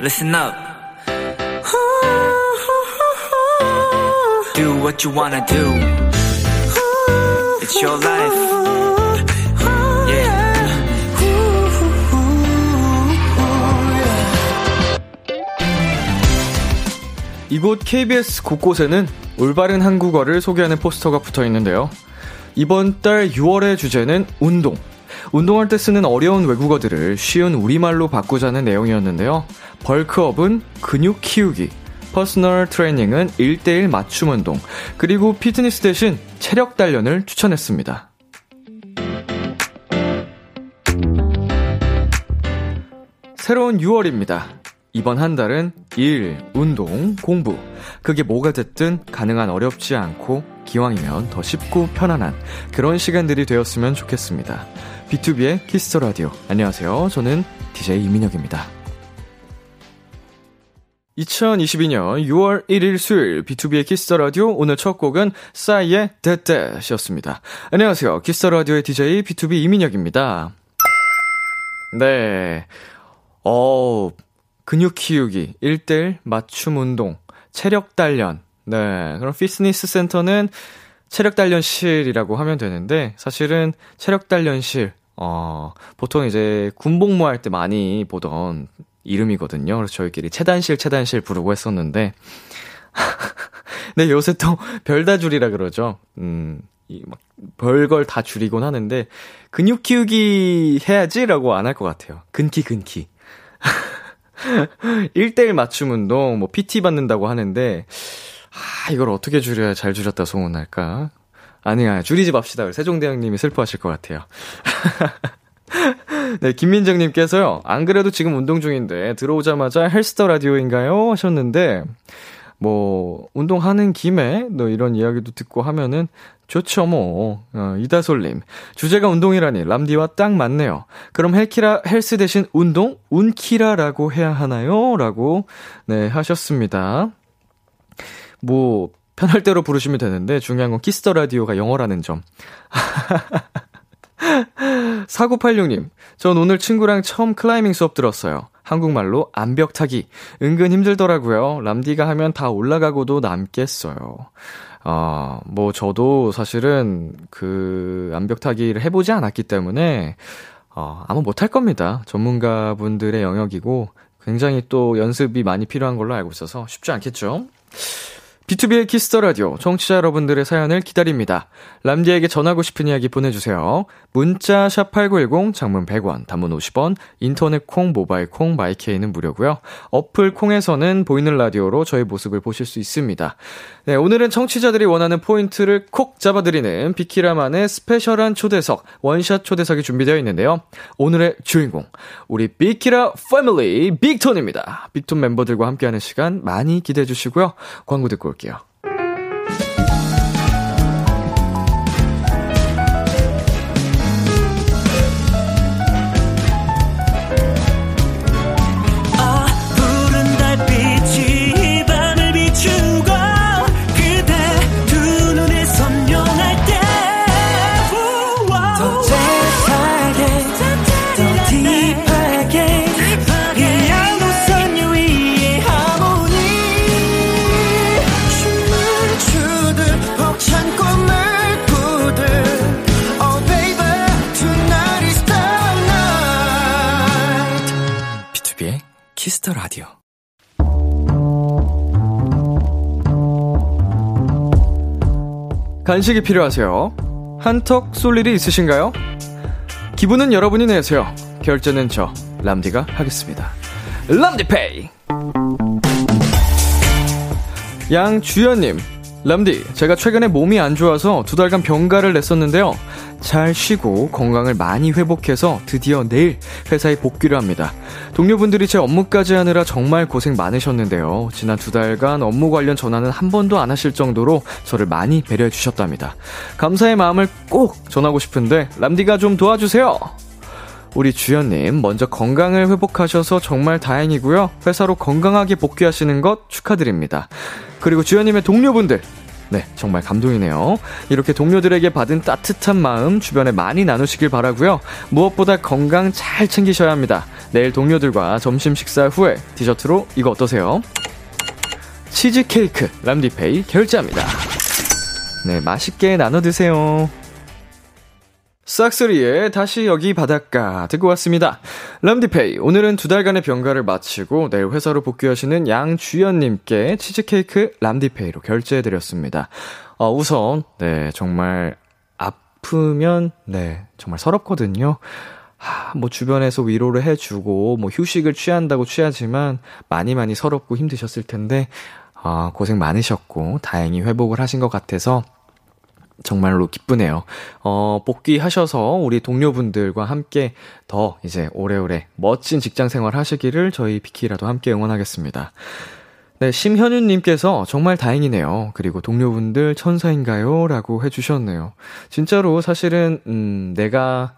listen up. Do what you wanna do. It's your life. Yeah. 이곳 KBS 곳곳에는 올바른 한국어를 소개하는 포스터가 붙어 있는데요. 이번 달 6월의 주제는 운동. 운동할 때 쓰는 어려운 외국어들을 쉬운 우리말로 바꾸자는 내용이었는데요. bulk up은 근육 키우기, personal training은 1대1 맞춤 운동, 그리고 피트니스 대신 체력 단련을 추천했습니다. 새로운 6월입니다. 이번 한 달은 일, 운동, 공부. 그게 뭐가 됐든 가능한 어렵지 않고 기왕이면 더 쉽고 편안한 그런 시간들이 되었으면 좋겠습니다. B2B의 키스터 라디오. 안녕하세요. 저는 DJ 이민혁입니다. 2022년 6월 1일 수요일 B2B의 키스터 라디오 오늘 첫 곡은 싸이의 That That이었습니다. 안녕하세요. Kiss the Radio의 DJ BTOB 이민혁입니다. 네. 어, 근육 키우기, 1대1 맞춤 운동, 체력 단련. 네. 그럼 fitness center는 체력 단련실이라고 하면 되는데 사실은 체력 단련실 어, 보통 이제 군복무 할 때 많이 보던 이름이거든요. 그래서 저희끼리 체단실 체단실 부르고 했었는데 네, 요새 또 별다줄이라 그러죠. 음, 이막 별걸 다 줄이곤 하는데 근육 키우기 해야지라고 안 할 것 같아요. 근키 근키. 1대1 맞춤 운동, 뭐, PT 받는다고 하는데, 아, 이걸 어떻게 줄여야 잘 줄였다 소문날까? 아니야, 줄이지 맙시다. 세종대왕님이 슬퍼하실 것 같아요. 네, 김민정님께서요, 안 그래도 지금 운동 중인데, 들어오자마자 헬스터 라디오인가요? 하셨는데, 뭐, 운동하는 김에, 너 이런 이야기도 듣고 하면은, 좋죠, 뭐. 어, 이다솔님. 주제가 운동이라니, 람디와 딱 맞네요. 그럼 헬키라, 헬스 대신 운동? 운키라라고 해야 하나요? 라고, 네, 하셨습니다. 뭐, 편할 대로 부르시면 되는데, 중요한 건 Kiss the Radio가 영어라는 점. 4986님. 전 오늘 친구랑 처음 클라이밍 수업 들었어요. 한국말로 암벽 타기. 은근 힘들더라고요. 람디가 하면 다 올라가고도 남겠어요. 어, 뭐, 저도 사실은 그 암벽 타기를 해보지 않았기 때문에, 어, 아마 못할 겁니다. 전문가 분들의 영역이고, 굉장히 또 연습이 많이 필요한 걸로 알고 있어서 쉽지 않겠죠? B2B의 키스터 라디오 청취자 여러분들의 사연을 기다립니다. 람디에게 전하고 싶은 이야기 보내주세요. 문자 샵 #8910 장문 100원, 단문 50원, 인터넷 콩, 모바일 콩, 마이케이는 무료고요. 어플 콩에서는 보이는 라디오로 저희 모습을 보실 수 있습니다. 네, 오늘은 청취자들이 원하는 포인트를 콕 잡아드리는 비키라만의 special한 초대석, 원샷 초대석이 준비되어 있는데요. 오늘의 주인공, 우리 비키라 패밀리 빅톤입니다. 빅톤 멤버들과 함께하는 시간 많이 기대해 주시고요. 광고 듣고 올게요. Kiss the Radio. 간식이 필요하세요? 한턱 쏠 일이 있으신가요? 기분은 여러분이 내세요. 결제는 저 람디가 하겠습니다. 람디페이. 양주연님, 람디, 제가 최근에 몸이 안 좋아서 두 달간 병가를 냈었는데요. 잘 쉬고 건강을 많이 회복해서 드디어 내일 회사에 복귀를 합니다. 동료분들이 제 업무까지 하느라 정말 고생 많으셨는데요. 지난 두 달간 업무 관련 전화는 한 번도 안 하실 정도로 저를 많이 배려해 주셨답니다. 감사의 마음을 꼭 전하고 싶은데 람디가 좀 도와주세요. 우리 주연님, 먼저 건강을 회복하셔서 정말 다행이고요. 회사로 건강하게 복귀하시는 것 축하드립니다. 그리고 주연님의 동료분들, 네, 정말 감동이네요. 이렇게 동료들에게 받은 따뜻한 마음 주변에 많이 나누시길 바라고요. 무엇보다 건강 잘 챙기셔야 합니다. 내일 동료들과 점심 식사 후에 디저트로 이거 어떠세요? 치즈케이크 람디페이 결제합니다. 네, 맛있게 나눠 드세요. 싹스리의 다시 여기 바닷가 듣고 왔습니다. 람디페이 오늘은 두 달간의 병가를 마치고 내일 회사로 복귀하시는 양주연님께 치즈케이크 람디페이로 결제해드렸습니다. 어, 우선 네 정말 아프면 네 정말 서럽거든요. 하, 뭐 주변에서 위로를 해주고 뭐 휴식을 취한다고 취하지만 많이 많이 서럽고 힘드셨을 텐데 아, 고생 많으셨고 다행히 회복을 하신 것 같아서 정말로 기쁘네요. 어, 복귀하셔서 우리 동료분들과 함께 더 이제 오래오래 멋진 직장 생활 하시기를 저희 비키라도 함께 응원하겠습니다. 네, 심현윤님께서 정말 다행이네요. 그리고 동료분들 천사인가요? 라고 해주셨네요. 진짜로 사실은, 음, 내가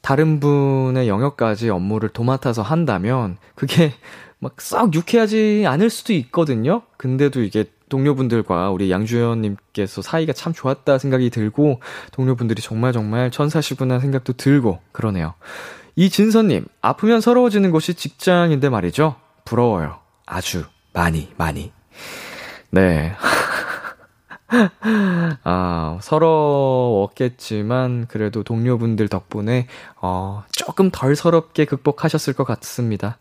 다른 분의 영역까지 업무를 도맡아서 한다면, 그게 막 썩 유쾌하지 않을 수도 있거든요? 근데도 이게 동료분들과 우리 양주연님께서 사이가 참 좋았다 생각이 들고 동료분들이 정말 정말 천사시구나 생각도 들고 그러네요. 이진선님, 아프면 서러워지는 곳이 직장인데 말이죠. 부러워요. 아주 많이 많이. 네. 아, 서러웠겠지만, 그래도 동료분들 덕분에, 어, 조금 덜 서럽게 극복하셨을 것 같습니다.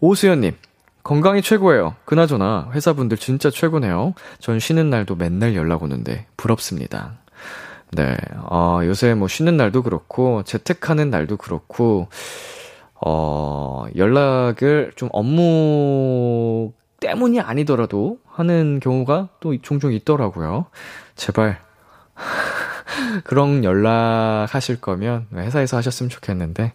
오수연님, 건강이 최고예요. 그나저나 회사분들 진짜 최고네요. 전 쉬는 날도 맨날 연락 오는데 부럽습니다. 네, 어, 요새 뭐 쉬는 날도 그렇고 재택하는 날도 그렇고 어, 연락을 좀 업무 때문이 아니더라도 하는 경우가 또 종종 있더라고요. 제발 그런 연락 하실 거면 회사에서 하셨으면 좋겠는데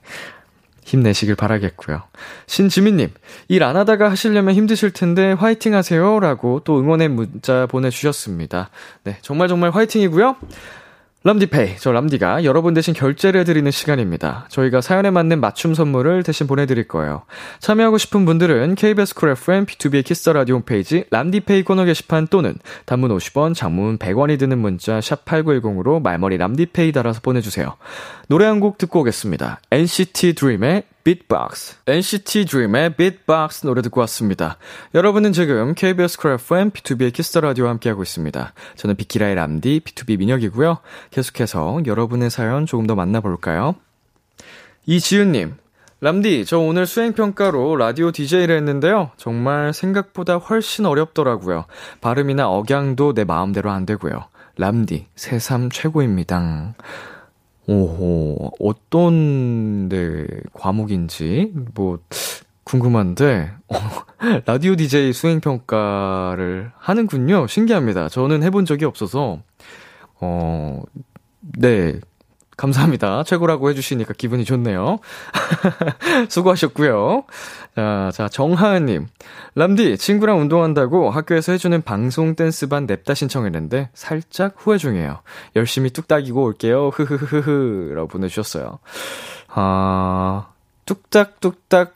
힘내시길 바라겠고요. 신지민님, 일 안 하다가 하시려면 힘드실 텐데 화이팅 하세요. 라고 또 응원의 문자 보내주셨습니다. 네, 정말 정말 화이팅이고요. 람디페이, 저 람디가 여러분 대신 결제를 해드리는 시간입니다. 저희가 사연에 맞는 맞춤 선물을 대신 보내드릴 거예요. 참여하고 싶은 분들은 KBS Cool FM, B2B의 키스터 라디오 홈페이지 람디페이 코너 게시판 또는 단문 50원, 장문 100원이 드는 문자 샵 8910으로 말머리 람디페이 달아서 보내주세요. 노래 한 곡 듣고 오겠습니다. NCT DREAM의 Beatbox. NCT DREAM의 Beatbox 노래 듣고 왔습니다. 여러분은 지금 KBS Cool FM, B2B의 키스터 라디오와 함께하고 있습니다. 저는 비키라의 람디, BTOB 민혁이고요. 계속해서 여러분의 사연 조금 더 만나볼까요? 이지윤님, 람디, 저 오늘 수행평가로 라디오 DJ를 했는데요. 정말 생각보다 훨씬 어렵더라고요. 발음이나 억양도 내 마음대로 안 되고요. 람디, 새삼 최고입니다. 오호, 어떤, 네, 과목인지, 뭐, 궁금한데, 어, 라디오 DJ 수행평가를 하는군요. 신기합니다. 저는 해본 적이 없어서, 어, 네, 감사합니다. 최고라고 해주시니까 기분이 좋네요. 수고하셨고요. 자, 자, 정하은님. 람디, 친구랑 운동한다고 학교에서 해주는 방송 댄스반 냅다 신청했는데 살짝 후회 중이에요. 열심히 뚝딱이고 올게요. 흐흐흐흐. 라고 보내주셨어요. 아, 뚝딱뚝딱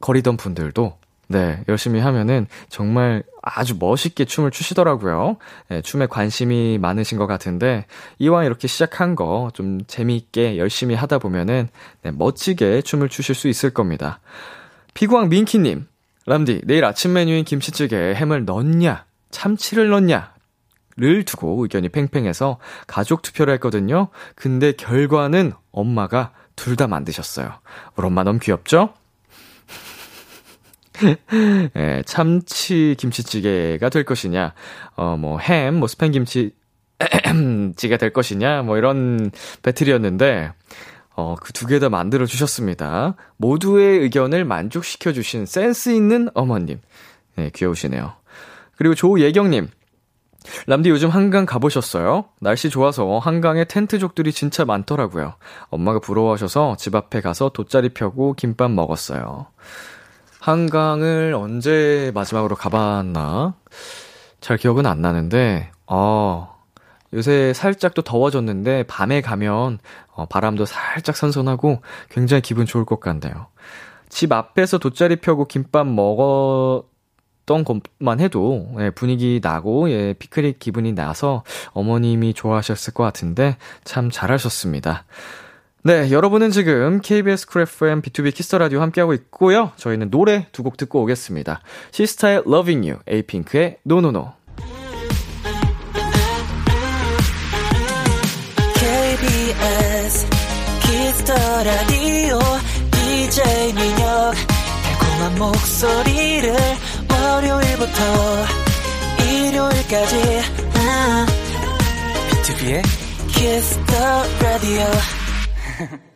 거리던 분들도 네, 열심히 하면은 정말 아주 멋있게 춤을 추시더라고요. 네, 춤에 관심이 많으신 것 같은데, 이왕 이렇게 시작한 거 좀 재미있게 열심히 하다 보면은, 네, 멋지게 춤을 추실 수 있을 겁니다. 피구왕 민키님, 람디, 내일 아침 메뉴인 김치찌개에 햄을 넣냐, 참치를 넣냐, 를 두고 의견이 팽팽해서 가족 투표를 했거든요. 근데 결과는 엄마가 둘 다 만드셨어요. 우리 엄마 너무 귀엽죠? 예, 참치 김치찌개가 될 것이냐, 어, 뭐, 햄, 뭐, 스팸 김치, 찌개 될 것이냐, 뭐, 이런 배틀이었는데, 어, 그 두 개 다 만들어 주셨습니다. 모두의 의견을 만족시켜 주신 센스 있는 어머님. 네, 귀여우시네요. 그리고 조예경님. 람디 요즘 한강 가보셨어요? 날씨 좋아서 한강에 텐트족들이 진짜 많더라고요. 엄마가 부러워하셔서 집 앞에 가서 돗자리 펴고 김밥 먹었어요. 한강을 언제 마지막으로 가봤나? 잘 기억은 안 나는데, 어, 요새 살짝 또 더워졌는데, 밤에 가면, 어, 바람도 살짝 선선하고, 굉장히 기분 좋을 것 같네요. 집 앞에서 돗자리 펴고 김밥 먹었던 던 것만 해도 예, 분위기 나고 예, 피크닉 기분이 나서 어머님이 좋아하셨을 것 같은데 참 잘하셨습니다. 네, 여러분은 지금 KBS 쿨 FM B2B Kiss the Radio 함께하고 있고요. 저희는 노래 두 곡 듣고 오겠습니다. 시스타의 Loving You, 에이핑크의 No. KBS 키스터 라디오 DJ 민혁 달콤한 목소리를 월요일부터 일요일까지 아, BTOB의 Kiss the Radio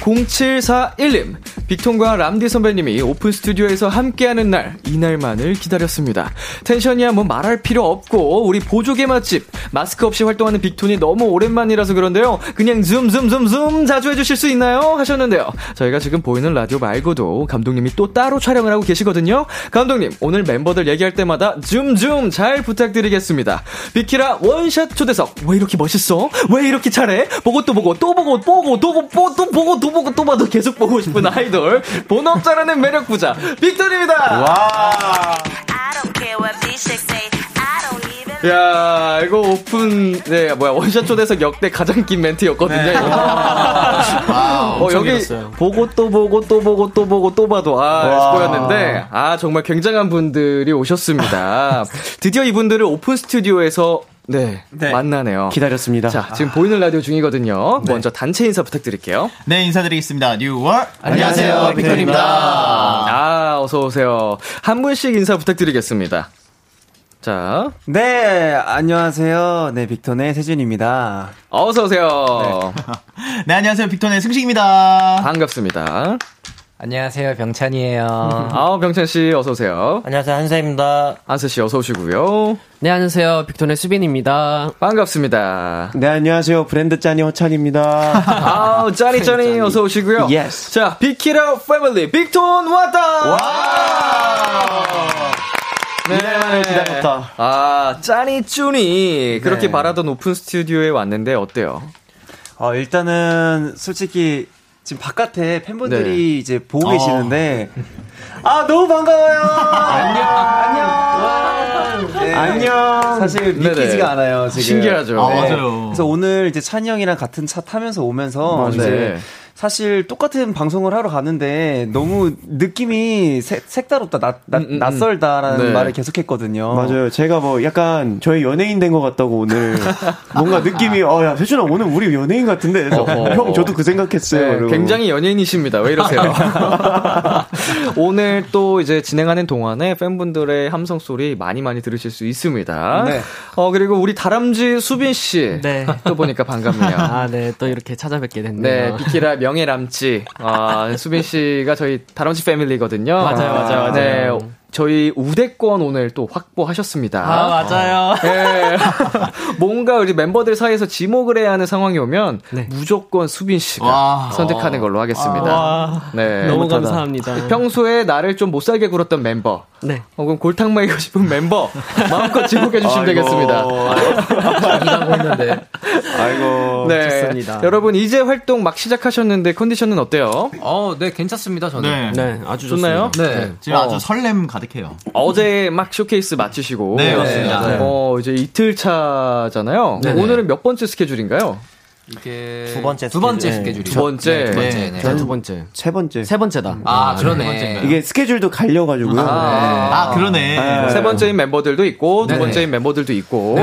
0741님, 빅톤과 람디 선배님이 오픈 스튜디오에서 함께하는 날, 이날만을 기다렸습니다. 텐션이야 뭐 말할 필요 없고, 우리 보조개 맛집, 마스크 없이 활동하는 빅톤이 너무 오랜만이라서 그런데요. 그냥 줌, 줌, 줌, 줌 자주 해주실 수 있나요? 하셨는데요. 저희가 지금 보이는 라디오 말고도 감독님이 또 따로 촬영을 하고 계시거든요. 감독님, 오늘 멤버들 얘기할 때마다 줌, 줌 잘 부탁드리겠습니다. 비키라 원샷 초대석. 왜 이렇게 멋있어? 왜 이렇게 잘해? 보고 또 보고, 또 보고, 보고, 또 보고, 또 보고, 또 보고, 또 봐도 계속 보고 싶은 아이돌. 본업 잘하는 매력 부자. 빅톤입니다. 와. 야, 이거 오픈, 네, 뭐야, 원샷 초대석 역대 가장 긴 멘트였거든요. 네. 와, 어, 여기 길었어요. 보고 또 보고 또 보고 또 보고 또 봐도, 아, 스포였는데, 아, 정말 굉장한 분들이 오셨습니다. 드디어 이분들을 오픈 스튜디오에서 네, 네, 만나네요. 기다렸습니다. 자, 지금 아. 보이는 라디오 중이거든요. 네. 먼저 단체 인사 부탁드릴게요. 네, 인사드리겠습니다. 뉴월. 안녕하세요, 빅톤입니다. 아, 어서 오세요. 한 분씩 인사 부탁드리겠습니다. 자. 네, 안녕하세요. 네, 빅톤의 세준입니다. 어서오세요. 네. 네, 안녕하세요. 빅톤의 승식입니다. 반갑습니다. 안녕하세요, 병찬이에요. 아, 병찬 씨 어서 오세요. 안녕하세요, 한세입니다. 한세 씨 어서 오시고요. 네, 안녕하세요, 빅톤의 수빈입니다. 반갑습니다. 네, 안녕하세요, 브랜드 짜니 허찬입니다. 아, 짜니 짜니 어서 오시고요. Yes. 자, 비키라 패밀리 빅톤 왔다. 와. 네, 기다렸다. 아, 짜니 쭈니 그렇게 네. 바라던 오픈 스튜디오에 왔는데 어때요? 어, 일단은 솔직히 지금 바깥에 팬분들이 네. 이제 보고 어. 계시는데 아 너무 반가워요. 안녕 안녕. 네. 안녕. 사실 믿기지가 않아요. 지금. 신기하죠. 아, 맞아요. 그래서 오늘 이제 찬이 형이랑 같은 차 타면서 오면서 맞 이제 사실 똑같은 방송을 하러 가는데 너무 느낌이 세, 색다롭다, 나, 나, 음, 음, 음. 낯설다라는 네. 말을 계속했거든요. 맞아요. 제가 뭐 약간 저희 연예인 된 것 같다고 오늘 뭔가 느낌이 어 야 세준아 오늘 우리 연예인 같은데 형 저도 그 생각했어요. 네, 굉장히 연예인이십니다. 왜 이러세요? 오늘 또 이제 진행하는 동안에 팬분들의 함성 소리 많이 많이 들으실 수 있습니다. 네. 어 그리고 우리 다람쥐 수빈 씨, 네. 또 보니까 반갑네요. 아, 네, 또 이렇게 찾아뵙게 됐네요. 네, 비키라 명예 남지. 아, 수빈 씨가 저희 다람쥐 패밀리거든요. 맞아요, 맞아요, 맞아요. 네, 저희 우대권 오늘 또 확보하셨습니다. 아, 맞아요. 네. 뭔가 우리 멤버들 사이에서 지목을 해야 하는 상황이 오면 네. 무조건 수빈 씨가 와. 선택하는 걸로 하겠습니다. 와. 네. 너무 감사합니다. 평소에 나를 좀 못 살게 굴었던 멤버. 네. 혹은 골탕 먹이고 싶은 멤버. 마음껏 지목해 주시면 되겠습니다. 일하고 있는데. 아이고. 네. 좋습니다. 여러분 이제 활동 막 시작하셨는데 컨디션은 어때요? 어, 네, 괜찮습니다. 저는. 네, 네 아주 좋나요? 네. 네. 지금 어. 아주 설렘 가 가득해요. 어제 막 쇼케이스 마치시고 네, 맞습니다. 네. 어, 이제 이틀 차잖아요. 네네. 오늘은 몇 번째 스케줄인가요? 이게 두 번째 두 번째 스케줄. 두 번째. 네, 두 번째. 네. 두 번째. 세 번째. 세 번째다. 아, 그러네. 이게 스케줄도 갈려 가지고요. 아, 네. 아, 그러네. 아, 세 번째인 멤버들도 있고 두 번째인 멤버들도 있고.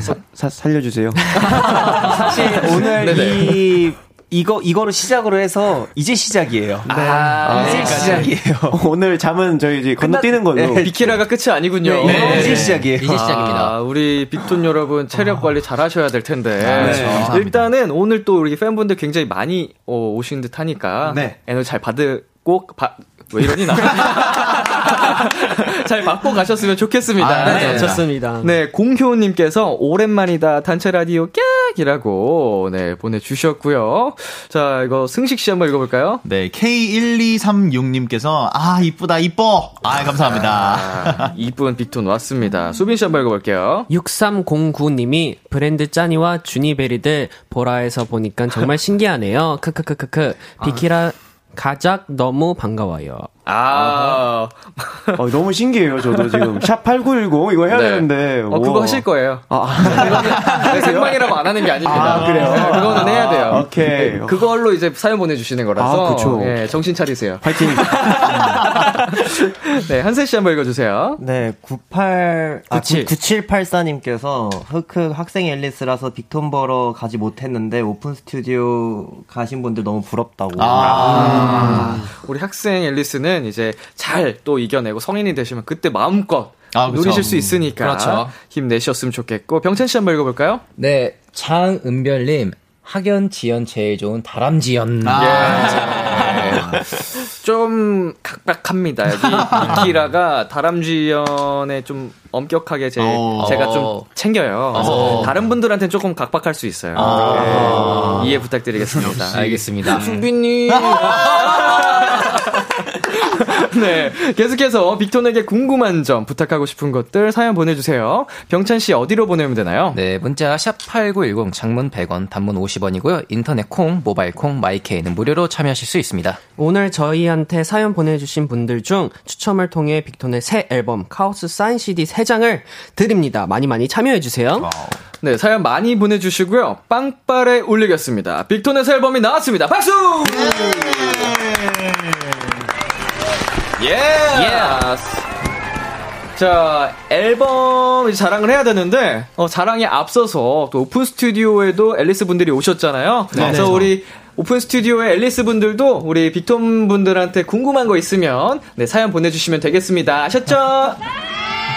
사, 사, 살려주세요. 사실 오늘 네네. 이 이거 이거로 시작으로 해서 이제 시작이에요. 네. 아, 이제 시작이에요. 오늘 잠은 저희 이제 건너뛰는 걸로. 네. 비키라가 끝이 아니군요. 네. 네. 이제 시작이에요. 이제 시작입니다. 아, 우리 빅톤 여러분 체력 관리 잘 하셔야 될 텐데. 아, 네. 일단은 오늘 또 우리 팬분들 굉장히 많이 어, 오신 듯 하니까 네. 에너지 잘 받고 바, 왜 이러니 나? 잘 받고 가셨으면 좋겠습니다. 아, 네, 좋습니다. 네, 공효님께서 오랜만이다 단체 라디오 꺄 이라고, 네, 보내주셨고요. 자, 이거 승식 씨 한번 읽어볼까요? 네, K1236님께서, 아, 이쁘다, 이뻐! 아, 감사합니다. 아, 이쁜 빅톤 왔습니다. 수빈 씨 한번 읽어볼게요. 6309님이 브랜드 짜니와 주니베리들 보라에서 보니까 정말 신기하네요. 크크크크크. 비키라 가작 너무 반가워요. 아, 어, 너무 신기해요, 저도 지금. 샵8910 이거 해야 네. 되는데. 어, 그거. 하실 거예요. 아, 그거는 생방이라고 안 하는 게 아닙니다. 아, 그래요? 네, 그거는 해야 돼요. 아, 오케이. 네, 그걸로 이제 사연 보내주시는 거라서. 아, 그쵸. 예, 정신 차리세요. 파이팅. 네, 한세 씨 한번 읽어주세요. 네, 98, 아, 97. 9784님께서 흑흑 학생 앨리스라서 빅톤 보러 가지 못했는데 오픈 스튜디오 가신 분들 너무 부럽다고. 아, 우리 학생 앨리스는 이제 잘 또 이겨내고 성인이 되시면 그때 마음껏 아, 그쵸. 누리실 수 있으니까 그렇죠. 힘내셨으면 좋겠고 병찬 씨 한번 읽어볼까요? 네, 장은별님. 학연, 지연 제일 좋은 다람쥐연. 예. 좀 각박합니다. 여기 이키라가 다람쥐연에 좀 엄격하게 제, 어. 제가 좀 챙겨요. 그래서 다른 분들한테는 조금 각박할 수 있어요. 예, 이해 부탁드리겠습니다. 알겠습니다. 수빈님. 네. 계속해서 빅톤에게 궁금한 점, 부탁하고 싶은 것들 사연 보내주세요. 병찬 씨 어디로 보내면 되나요? 네, 문자 샵8910 장문 100원, 단문 50원이고요. 인터넷 콩, 모바일 콩, 마이케이는 무료로 참여하실 수 있습니다. 오늘 저희한테 사연 보내주신 분들 중 추첨을 통해 빅톤의 새 앨범 카오스 사인 CD 3장을 드립니다. 많이 많이 참여해주세요. 네, 사연 많이 보내주시고요. 빵빠레 올리겠습니다. 빅톤의 새 앨범이 나왔습니다. 박수! 예! 자, 앨범 자랑을 해야 되는데, 어, 자랑에 앞서서 또 오픈 스튜디오에도 앨리스 분들이 오셨잖아요. 그래서 우리 오픈 스튜디오의 앨리스 분들도 우리 빅톤 분들한테 궁금한 거 있으면, 네, 사연 보내주시면 되겠습니다. 아셨죠?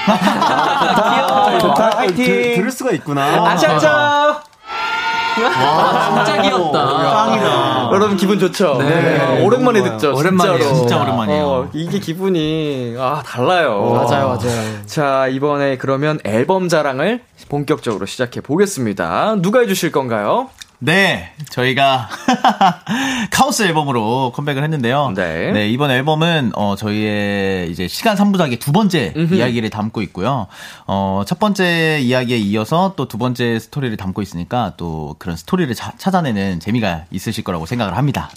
아, 좋다. 파이팅. 들을 수가 있구나. 아셨죠? 진짜 귀엽다. 짱이다. 여러분 기분 좋죠? 네. 오랜만에 듣죠. 오랜만이에요. 진짜로. 진짜 오랜만이에요. 어, 이게 기분이 아 달라요. 맞아요, 맞아요. 자 이번에 그러면 앨범 자랑을 본격적으로 시작해 보겠습니다. 누가 해주실 건가요? 네, 저희가 카오스 앨범으로 컴백을 했는데요. 네. 이번 앨범은 어 저희의 이제 시간 3부작의 두 번째 이야기를 담고 있고요. 어, 첫 번째 이야기에 이어서 또 두 번째 스토리를 담고 있으니까 또 그런 스토리를 자- 찾아내는 재미가 있으실 거라고 생각을 합니다.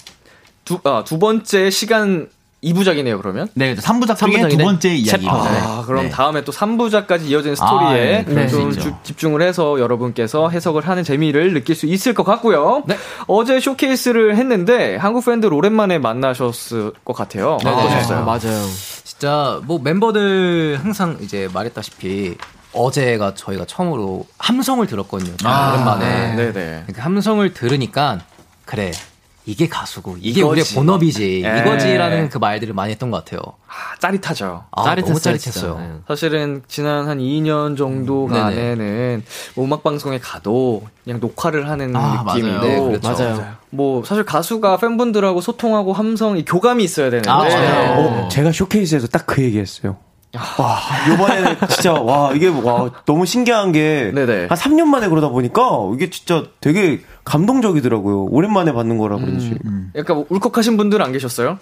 두, 아, 두 번째 시간 2부작이네요, 그러면? 네, 3부작 중에 두. 번째 이야기입니다. 아, 그럼 네. 다음에 또 3부작까지 이어지는 스토리에 아, 네, 좀. 주- 집중을 해서 여러분께서 해석을 하는 재미를 느낄 수 있을 것 같고요. 네. 어제 쇼케이스를 했는데 한국 팬들 오랜만에 만나셨을 것 같아요. 네, 네. 어떠셨어요? 아, 맞아요. 진짜 뭐 멤버들 항상 이제 말했다시피 어제가 저희가 처음으로 함성을 들었거든요. 아, 오랜만에. 네네. 그 함성을 들으니까 그래 이게 가수고 이게 우리의 이거지. 본업이지 예. 이거지라는 그 말들을 많이 했던 것 같아요. 아, 짜릿하죠. 아, 짜릿했어요, 너무 짜릿했어요. 진짜. 네. 사실은 지난 한 2년 정도 음. 안에는 뭐 음악 방송에 가도 그냥 녹화를 하는 아, 느낌이고 맞아요. 네, 그렇죠. 맞아요. 뭐 사실 가수가 팬분들하고 소통하고 함성 이 교감이 있어야 되는데 아, 맞아요. 어, 제가 쇼케이스에서 딱 그 얘기했어요. 와, 요번에는 진짜, 와, 이게, 와, 너무 신기한 게, 네네. 한 3년 만에 그러다 보니까, 이게 진짜 되게 감동적이더라고요. 오랜만에 받는 거라 그런지. 약간 뭐 울컥하신 분들은 안 계셨어요?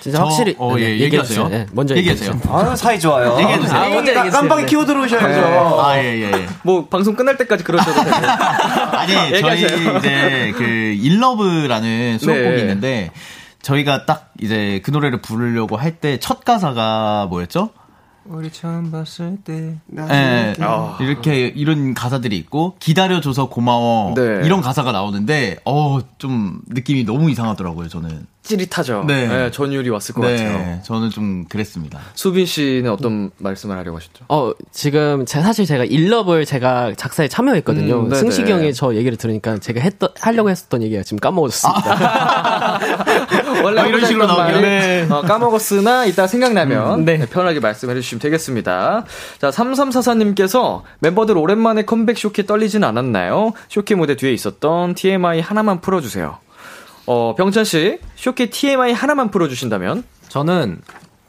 진짜 저- 확실히 어, 예, 네, 얘기하세요. 얘기해주세요. 네, 먼저 얘기하세요. 얘기해주세요. 아유, 사이 좋아요. 얘기해주세요. 아, 먼저 깜- 얘기해주세요. 깜빡이 네. 키워 들어오셔야죠. 아, 예, 예, 예. 뭐 방송 끝날 때까지 그러셔도 되고 아니, 저희 얘기하세요. 이제 그 일러브라는 수록곡이 네. 있는데 저희가 딱 이제 그 노래를 부르려고 할 때 첫 가사가 뭐였죠? 우리 처음 봤을 때 예, 이렇게 이런 가사들이 있고 기다려줘서 고마워 네. 이런 가사가 나오는데 어 좀 느낌이 너무 이상하더라고요 저는. 찌릿하죠. 네. 네, 전율이 왔을 것 같아요. 네, 저는 좀 그랬습니다. 수빈 씨는 어떤 말씀을 하려고 하셨죠? 어, 지금, 제, 사실 제가 일럽을 제가 작사에 참여했거든요. 음. 승식이 형이 저 얘기를 들으니까 제가 했던, 하려고 했었던 얘기가 지금 까먹어졌습니다. 원래 어, 이런 식으로. 말, 네. 어, 까먹었으나 이따 생각나면 음, 네. 네, 편하게 말씀해 주시면 되겠습니다. 자, 3344님께서 멤버들 오랜만에 컴백 쇼케 떨리진 않았나요? 쇼케 무대 뒤에 있었던 TMI 하나만 풀어주세요. 어, 병찬 씨, 쇼케 TMI 하나만 풀어주신다면? 저는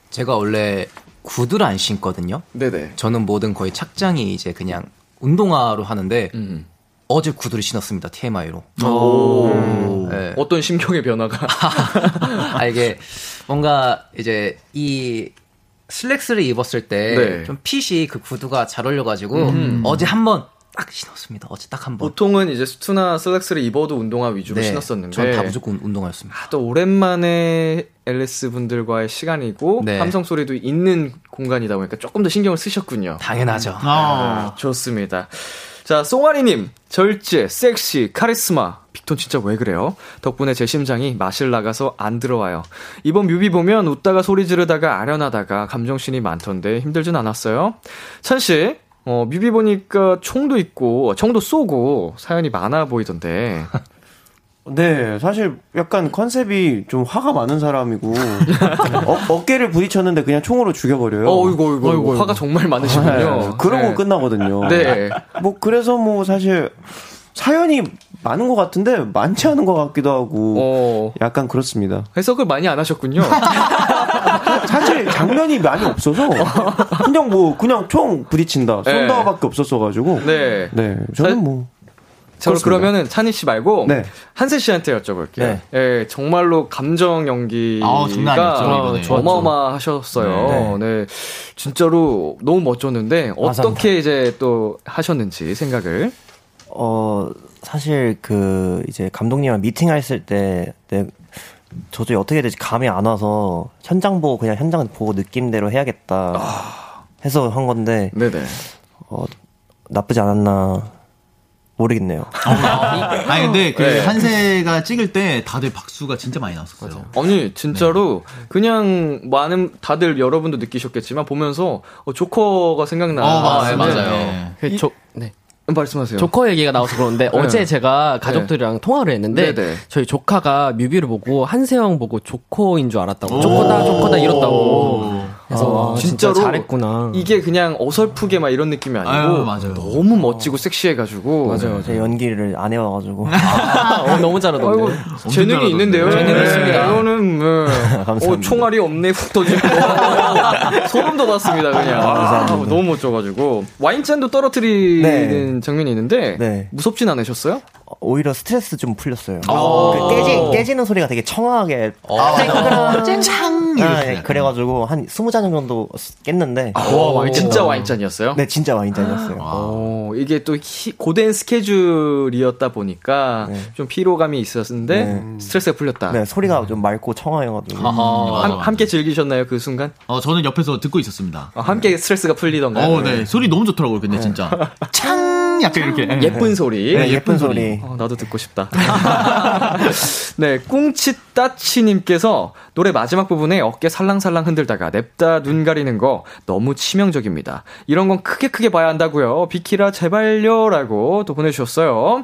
제가 원래 구두를 안 신거든요. 네네. 저는 모든 거의 착장이 이제 그냥 운동화로 하는데 음. 어제 구두를 신었습니다. TMI로. 오. 네. 어떤 심경의 변화가? 아 이게 뭔가 이제 이 슬랙스를 입었을 때좀 네. 핏이 그 구두가 잘 어울려가지고 어제 한번 딱 신었습니다. 어제 딱 한 번. 보통은 이제 수트나 슬랙스를 입어도 운동화 위주로 네, 신었었는데. 전 다 무조건 운동화였습니다. 또 오랜만에 앨리스 분들과의 시간이고 네. 함성 소리도 있는 공간이다 보니까 조금 더 신경을 쓰셨군요. 당연하죠. 아, 좋습니다. 자, 송아리님, 절제, 섹시, 카리스마. 빅톤 진짜 왜 그래요? 덕분에 제 심장이 맛을 나가서 안 들어와요. 이번 뮤비 보면 웃다가 소리 지르다가 아련하다가 감정신이 많던데 힘들진 않았어요? 찬씨, 어, 뮤비 보니까 총도 있고, 총도 쏘고, 사연이 많아 보이던데. 네, 사실 약간 컨셉이 좀 화가 많은 사람이고 어, 어깨를 부딪혔는데 그냥 총으로 죽여버려요. 어이구, 어이구, 어이구, 화가 정말 많으시군요. 네, 그러고 네. 끝나거든요. 네. 뭐 그래서 뭐 사실 사연이 많은 것 같은데 많지 않은 것 같기도 하고 어, 약간 그렇습니다. 해석을 많이 안 하셨군요. 사실 장면이 많이 없어서 그냥 뭐 그냥 총 부딪힌다 네. 쏜다밖에 없었어가지고 네. 네 저는 사- 뭐저 그렇습니다. 그러면은 찬희 씨 말고 네. 한세 씨한테 여쭤볼게요. 네. 예, 정말로 감정 연기가 아우, 장난 아니었죠, 이번에. 어마어마하셨어요. 네. 진짜로 너무 멋졌는데 어떻게 이제 또 하셨는지 생각을. 어, 사실 그 이제 감독님이랑 미팅 했을 때 네, 도저히 어떻게 해야 될지 감이 안 와서 현장 보고 그냥 현장 보고 느낌대로 해야겠다 해서 한 건데 네네. 어, 나쁘지 않았나 모르겠네요. 아니 근데 그 네. 한세가 찍을 때 다들 박수가 진짜 많이 나왔었어요. 아니 진짜로 그냥 많은 다들 여러분도 느끼셨겠지만 보면서 어, 조커가 생각나. 어, 맞아요, 네. 맞아요. 네. 그 조, 네. 말씀하세요. 조커 얘기가 나와서 그러는데 네. 어제 제가 가족들이랑 통화를 했는데 네네. 저희 조카가 뮤비를 보고 한세영 보고 조커인 줄 알았다고 조커다 조커다 이렇다고 그래서 아, 진짜 진짜로 잘했구나 이게 그냥 어설프게 막 이런 느낌이 아니고 아유, 맞아요. 너무 멋지고 섹시해가지고 맞아요 제 연기를 안 해와가지고 어, 너무 잘하던데 아이고, 재능이 잘하던데. 있는데요. 재능이 네, 있습니다. 이거는 뭐, 어, 총알이 없네 훅 터지고 소름 돋았습니다 그냥. 아, 너무 멋져가지고 와인잔도 떨어뜨리는 네. 장면이 있는데 네. 무섭진 않으셨어요? 오히려 스트레스 좀 풀렸어요. 아. 그 깨지, 깨지는 소리가 되게 청아하게 창 아. 예, 그래가지고 한 20잔 정도 깼는데 와, 와인 진짜 와인잔이었어요? 네 진짜 와인잔이었어요. 어, 이게 또 히- 고된 스케줄이었다 보니까 네. 좀 피로감이 있었는데 네. 스트레스가 풀렸다. 네 소리가 좀 맑고 청아해가지고 맞아, 함, 맞아. 함께 즐기셨나요 그 순간? 어 저는 옆에서 듣고 있었습니다. 아, 함께 스트레스가 풀리던가요? 어, 네. 소리 너무 좋더라고요. 근데 진짜 창 약간 이렇게 예쁜 소리. 네, 예쁜 소리. 어, 나도 듣고 싶다. 네, 꿍치따치님께서 노래 마지막 부분에 어깨 살랑살랑 흔들다가 냅다 눈 가리는 거 너무 치명적입니다. 이런 건 크게 크게 봐야 한다고요. 비키라 제발요라고 또 보내주셨어요.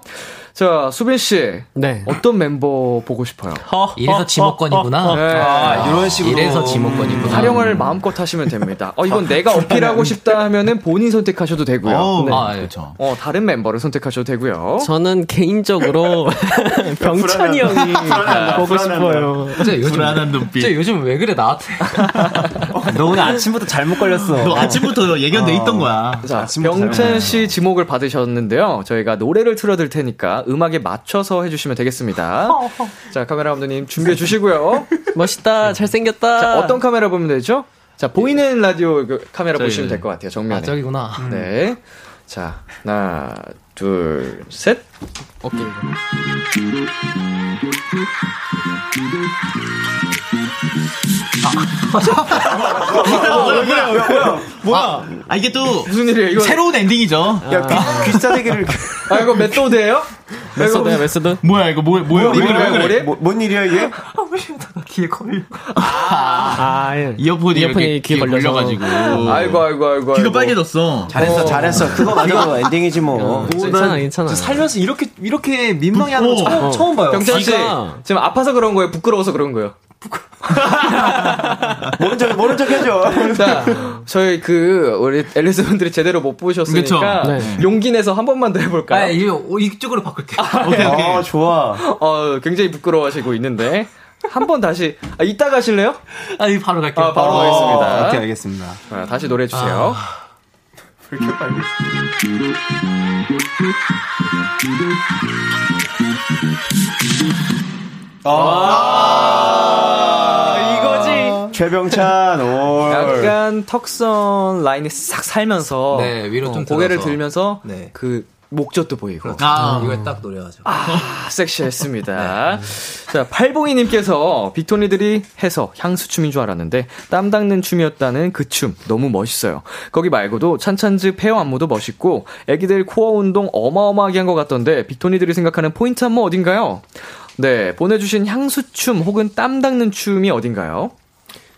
자, 수빈 씨, 네. 어떤 멤버 보고 싶어요? 이래서 지목권이구나. 네. 아, 이런 식으로. 이래서 지목권이구나. 활용을 마음껏 하시면 됩니다. 어, 이건 내가 어필하고 싶다 하면은 본인 선택하셔도 되고요. 어, 네. 아, 그렇죠. 어, 다른 멤버를 선택하셔도 되고요. 저는 개인적으로 병찬이 형이 보고 싶어요. 진짜 요즘 불안한 눈빛. 진짜 요즘 왜 그래 나한테? 너 오늘 아침부터 잘못 걸렸어. 너 아침부터 예견돼 있던 거야. 자, 병찬 씨 지목을 받으셨는데요. 저희가 노래를 틀어드릴 테니까 음악에 맞춰서 해주시면 되겠습니다. 자, 카메라 감독님 준비해 주시고요. 멋있다, 잘생겼다. 자, 어떤 카메라 보면 되죠? 자, 보이는 라디오 그 카메라 저희- 보시면 될 것 같아요. 정면에. 아 저기구나. 네. 자, 하나, 둘, 셋. 어깨. 뭐야? 아, 이게 또 무슨 일이에요? 이거 새로운 엔딩이죠. 야 귀, 귀싸대기를 아, 이거 method예요? method야, method? 뭐야 이거 뭐야 뭐야 왜 그래, 왜 뭐야, 그래? 뭐, 뭔 일이야 이게? 아, 예. 이어폰이, 이어폰이 귀에 귀에. 걸려가지고 아이고, 아이고, 아이고. 귀가. 빨개졌어. 잘했어 잘했어 그거 가지고 엔딩이지 뭐. 괜찮아, 괜찮아. 살면서 이렇게 이렇게 민망해 하는 거 어. 처음, 봐요. 병찬 씨, 지금 아파서 그런 거예요? 부끄러워서 그런 거예요? 모른 척 모른 척 해줘. 자, 저희 그, 우리 앨리스 분들이 제대로 못 보셨으니까. 네. 용기 내서 한 번만 더 아, 해볼까요? 이, 이쪽으로 바꿀게. 오케이 오케이. 아 좋아. 어, 굉장히 부끄러워하시고 있는데, 한 번 다시, 아, 이따 가실래요? 아, 이 바로 갈게요. 아, 바로 어, 가겠습니다. 오케이 알겠습니다. 자, 다시 노래 주세요. 이렇게 빨리? 아, 이거지. 최병찬, 오. 약간 턱선 라인이 싹 살면서 네, 위로 좀 어, 고개를 들어서. 들면서 네. 그 목젖도 보이고 아, 이걸 딱 노려야죠. 아, 섹시했습니다. 자, 팔봉이님께서 빅토니들이 해서 향수춤인 줄 알았는데 땀 닦는 춤이었다는 그 춤 너무 멋있어요. 거기 말고도 찬찬즈 pair 안무도 멋있고 애기들 코어 운동 어마어마하게 한 것 같던데 빅토니들이 생각하는 포인트 안무 어딘가요? 네, 보내주신 향수춤 혹은 땀 닦는 춤이 어딘가요?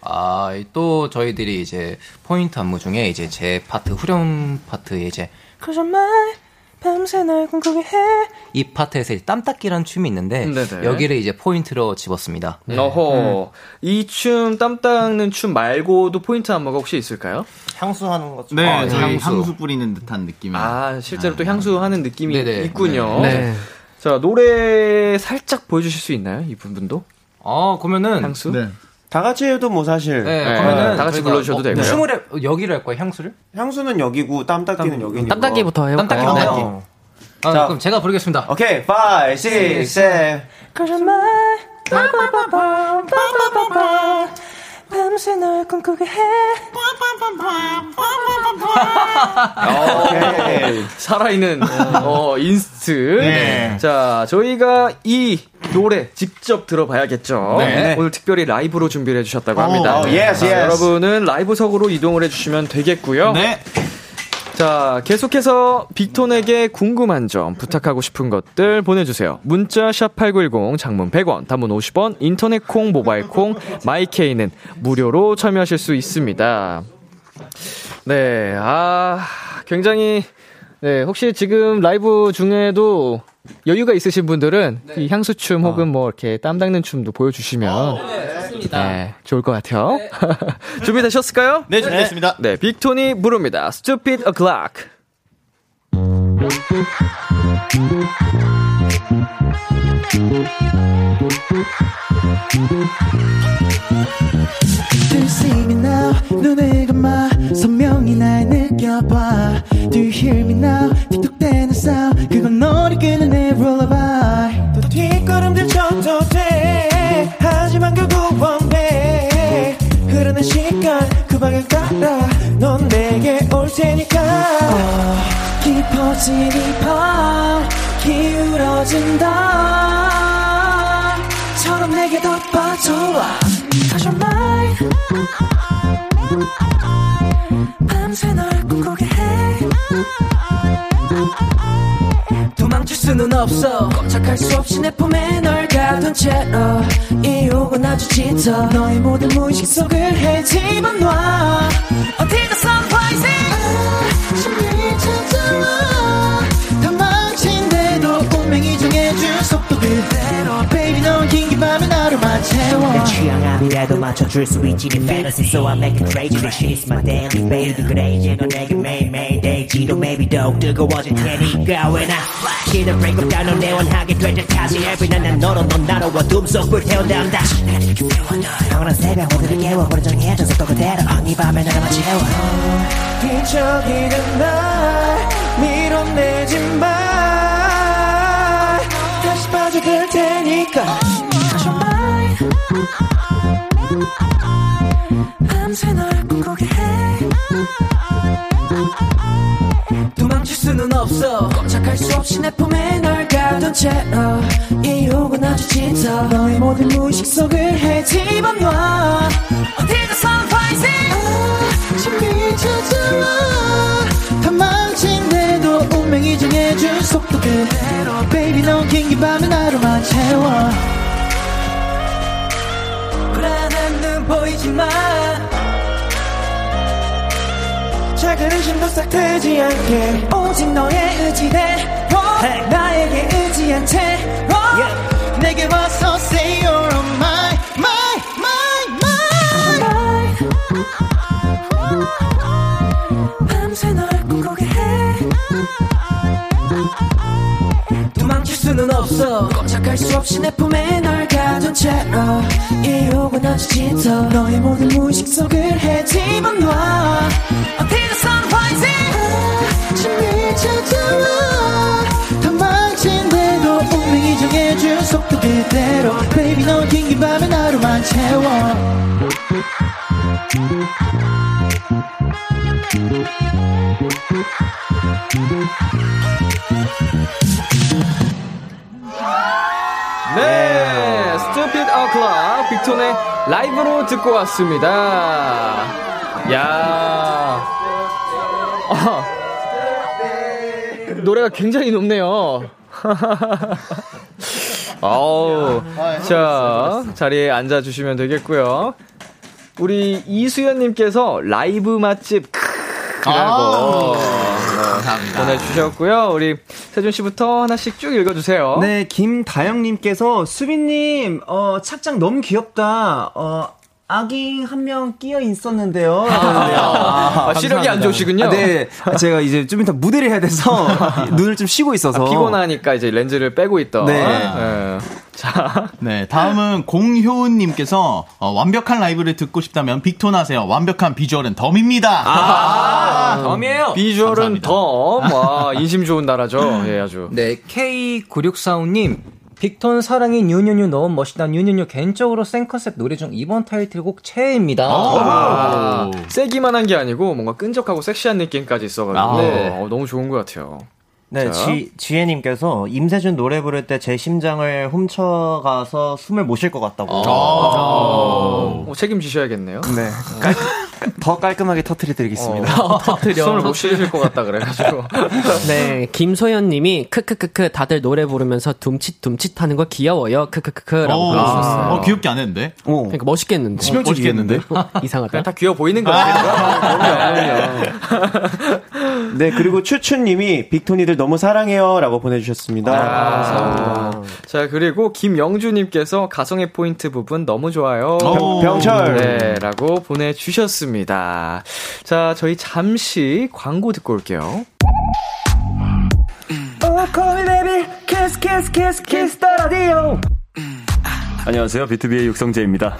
아, 또 저희들이 이제 포인트 안무 중에 이제 제 파트, 후렴 파트에 이제 거짓말 밤새 날 꿈꾸게 해. 이 파트에서 땀 닦기라는 춤이 있는데 네네. 여기를 이제 포인트로 집었습니다. 어허, 이 춤, 땀 닦는 춤 말고도 포인트 안무가 혹시 있을까요? 향수 하는 것 좀. 네, 아, 향수. 향수. 뿌리는 듯한 느낌이. 아, 실제로 또 향수 하는 느낌이 네네. 있군요. 네. 자, 노래 살짝 보여주실 수 있나요? 이 분도? 어, 그러면은 향수? 네. 다 같이 해도 뭐 사실. 네, 네, 그러면은 다 같이 불러주셔도 되고요. 춤을 해, 여기를 할 거예요, 향수를? 향수는 여기고 땀 닦기는 여기니까. 땀 닦기부터 해볼까요? 땀 닦기부터 네. 할게요. 아, 자. 그럼 제가 부르겠습니다. 오케이, 5, 6, 7. 밤새 날 꿈꾸게 해. 오케이. 살아있는, 어, inst. 네. 자, 저희가 이 노래 직접 들어봐야겠죠. 네. 오늘 특별히 라이브로 준비를 해주셨다고 오, 합니다. 오, yes, 자, yes. 여러분은 라이브석으로 이동을 해주시면 되겠고요. 네. 자, 계속해서 빅톤에게 궁금한 점, 부탁하고 싶은 것들 보내주세요. 문자 샵8910, 장문 100원, 단문 50원, 인터넷 콩, 모바일 콩, 마이케이는 무료로 참여하실 수 있습니다. 네, 아, 굉장히, 네, 혹시 지금 라이브 중에도 여유가 있으신 분들은 이 향수춤 혹은 뭐 이렇게 땀 닦는 춤도 보여주시면 네, 좋을 것 같아요. 준비되셨을까요? 네, 준비됐습니다. 네, 빅톤이 부릅니다. Stupid O'Clock. Do you see me now? 눈을 감아 선명히 날 느껴봐 Do you hear me now? 틱톡대는 sound 그건 너를 끄는 내 lullaby 또 뒷걸음질 쳐도 돼 하지만 결국 원해. 흐르는 시간 그 방향 따라 넌 내게 올 테니까. 어, 깊어진 이밤 기울어진다. 처럼 내게 더 빠져와. Cause you're mine 밤새 널 꿈꾸게 도망칠 수는 없어. 꼼짝할 수 없이 내 품에 널 가둔 채로 이 욕은 아주 짙어 너의 모든 무의식 속을 헤집어 놔. 어디서 sunrising 아침이 찾아와 다 망친데도 운명이 정해준 속도 그대로 긴긴 밤에 나로만 채워. 내 취향아니라도 맞춰줄 수 있지. 네 fantasy So I make it crazy This is my daily baby. 그래 이제 넌 내게 매일 매일 데이지도 maybe 더욱 뜨거워질 테니까 When I flash it break up down 넌 내 원하게 되듯 다시 Every night 난 너로 넌 나로 어둠 속 불태운다면 다시 날 이렇게 태워놔 영원한 새벽 모두를 깨워버려 정해진 속도 그대로 이 밤에 나로만 채워. 뒤척이는 날 밀어내지 마. 다시 빠져들 테니까 밤새 널 꿈꾸게 해. 도망칠 수는 없어. 꼼짝할 수 없이 내 품에 널 가둔 채로 이 욕은 아주 짙어 너의 모든 무의식 속을 헤집어 놔 어디서 sunrising 아침이 찾아와 다 망친데도 운명이 정해준 속도 그대로. Baby 넌 긴긴 밤에 나로만 채워 보이지만 작은 의심도 싹 트지 않게. 오직 너의 의지대로 나에게 의지한 채로 내게 와서 say you're on my my my my. 밤새 널 꿈꾸게 해 도망칠 수는 없어. 꼼짝할 수 없이 내 품에 널 가둔 채로 이 욕은 아주 짙어 너의 모든 무의식 속을 헤집어 놔. 어디서 sunrising 아침이 찾아와 다 망친데도 운명이 정해준 속도 그대로. Baby 넌 긴긴 밤에 하루만 채워 네, 스튜피드 어클럽 빅톤의 라이브로 듣고 왔습니다. 야, 아, 노래가 굉장히 높네요. 아우, 자 자리에 앉아 주시면 되겠고요. 우리 이수연님께서 라이브 맛집 크라고 보내주셨고요. 우리 세준 씨부터 하나씩 쭉 읽어주세요. 네, 김다영님께서 수빈님, 어, 착장 너무 귀엽다. 어, 아기 한 명 끼어 있었는데요. 아, 시력이 안 좋으시군요. 아, 네, 제가 이제 좀 이따 무대를 해야 돼서 눈을 좀 쉬고 있어서 아, 피곤하니까 이제 렌즈를 빼고 있던. 네. 네. 자, 네, 다음은 공효은님께서 어, 완벽한 라이브를 듣고 싶다면 빅톤 하세요. 완벽한 비주얼은 덤입니다. 아, 덤이에요. 비주얼은 감사합니다. 덤. 와, 인심 좋은 나라죠. 예, 아주. 네, K9645님. 빅톤 사랑이 뉴뉴뉴 너무 멋있다. 뉴뉴뉴 개인적으로 센 컨셉 노래 중 이번 타이틀곡 최애입니다. 아, 세기만 한 게 아니고 뭔가 끈적하고 섹시한 느낌까지 있어가지고 아, 네. 어, 너무 좋은 것 같아요. 네, 자. 지, 지혜님께서 임세준 노래 부를 때 제 심장을 훔쳐가서 숨을 못 쉴 것 같다고. 어, 책임지셔야겠네요. 네. 깔, 더 깔끔하게 터트려드리겠습니다. 어, 숨을 못 쉬실 것 같다 그래가지고. 네, 김소연 님이 크크크크 다들 노래 부르면서 둠칫 둠칫 하는 거 귀여워요. 크크크크라고 어, 보내주셨어요. 어, 귀엽게 안 했는데? 오. 그러니까 멋있겠는데. 멋있겠는데? 이상하다. 다 귀여워 보이는 거니까. 네, 그리고 추추님이 빅토니들 너무 사랑해요. 라고 보내주셨습니다. 아, 자, 그리고 김영주님께서 가성의 포인트 부분 너무 좋아요. 오. 병철. 네, 라고 보내주셨습니다. 자, 저희 잠시 광고 듣고 올게요. 안녕하세요. 비투비의 육성재입니다.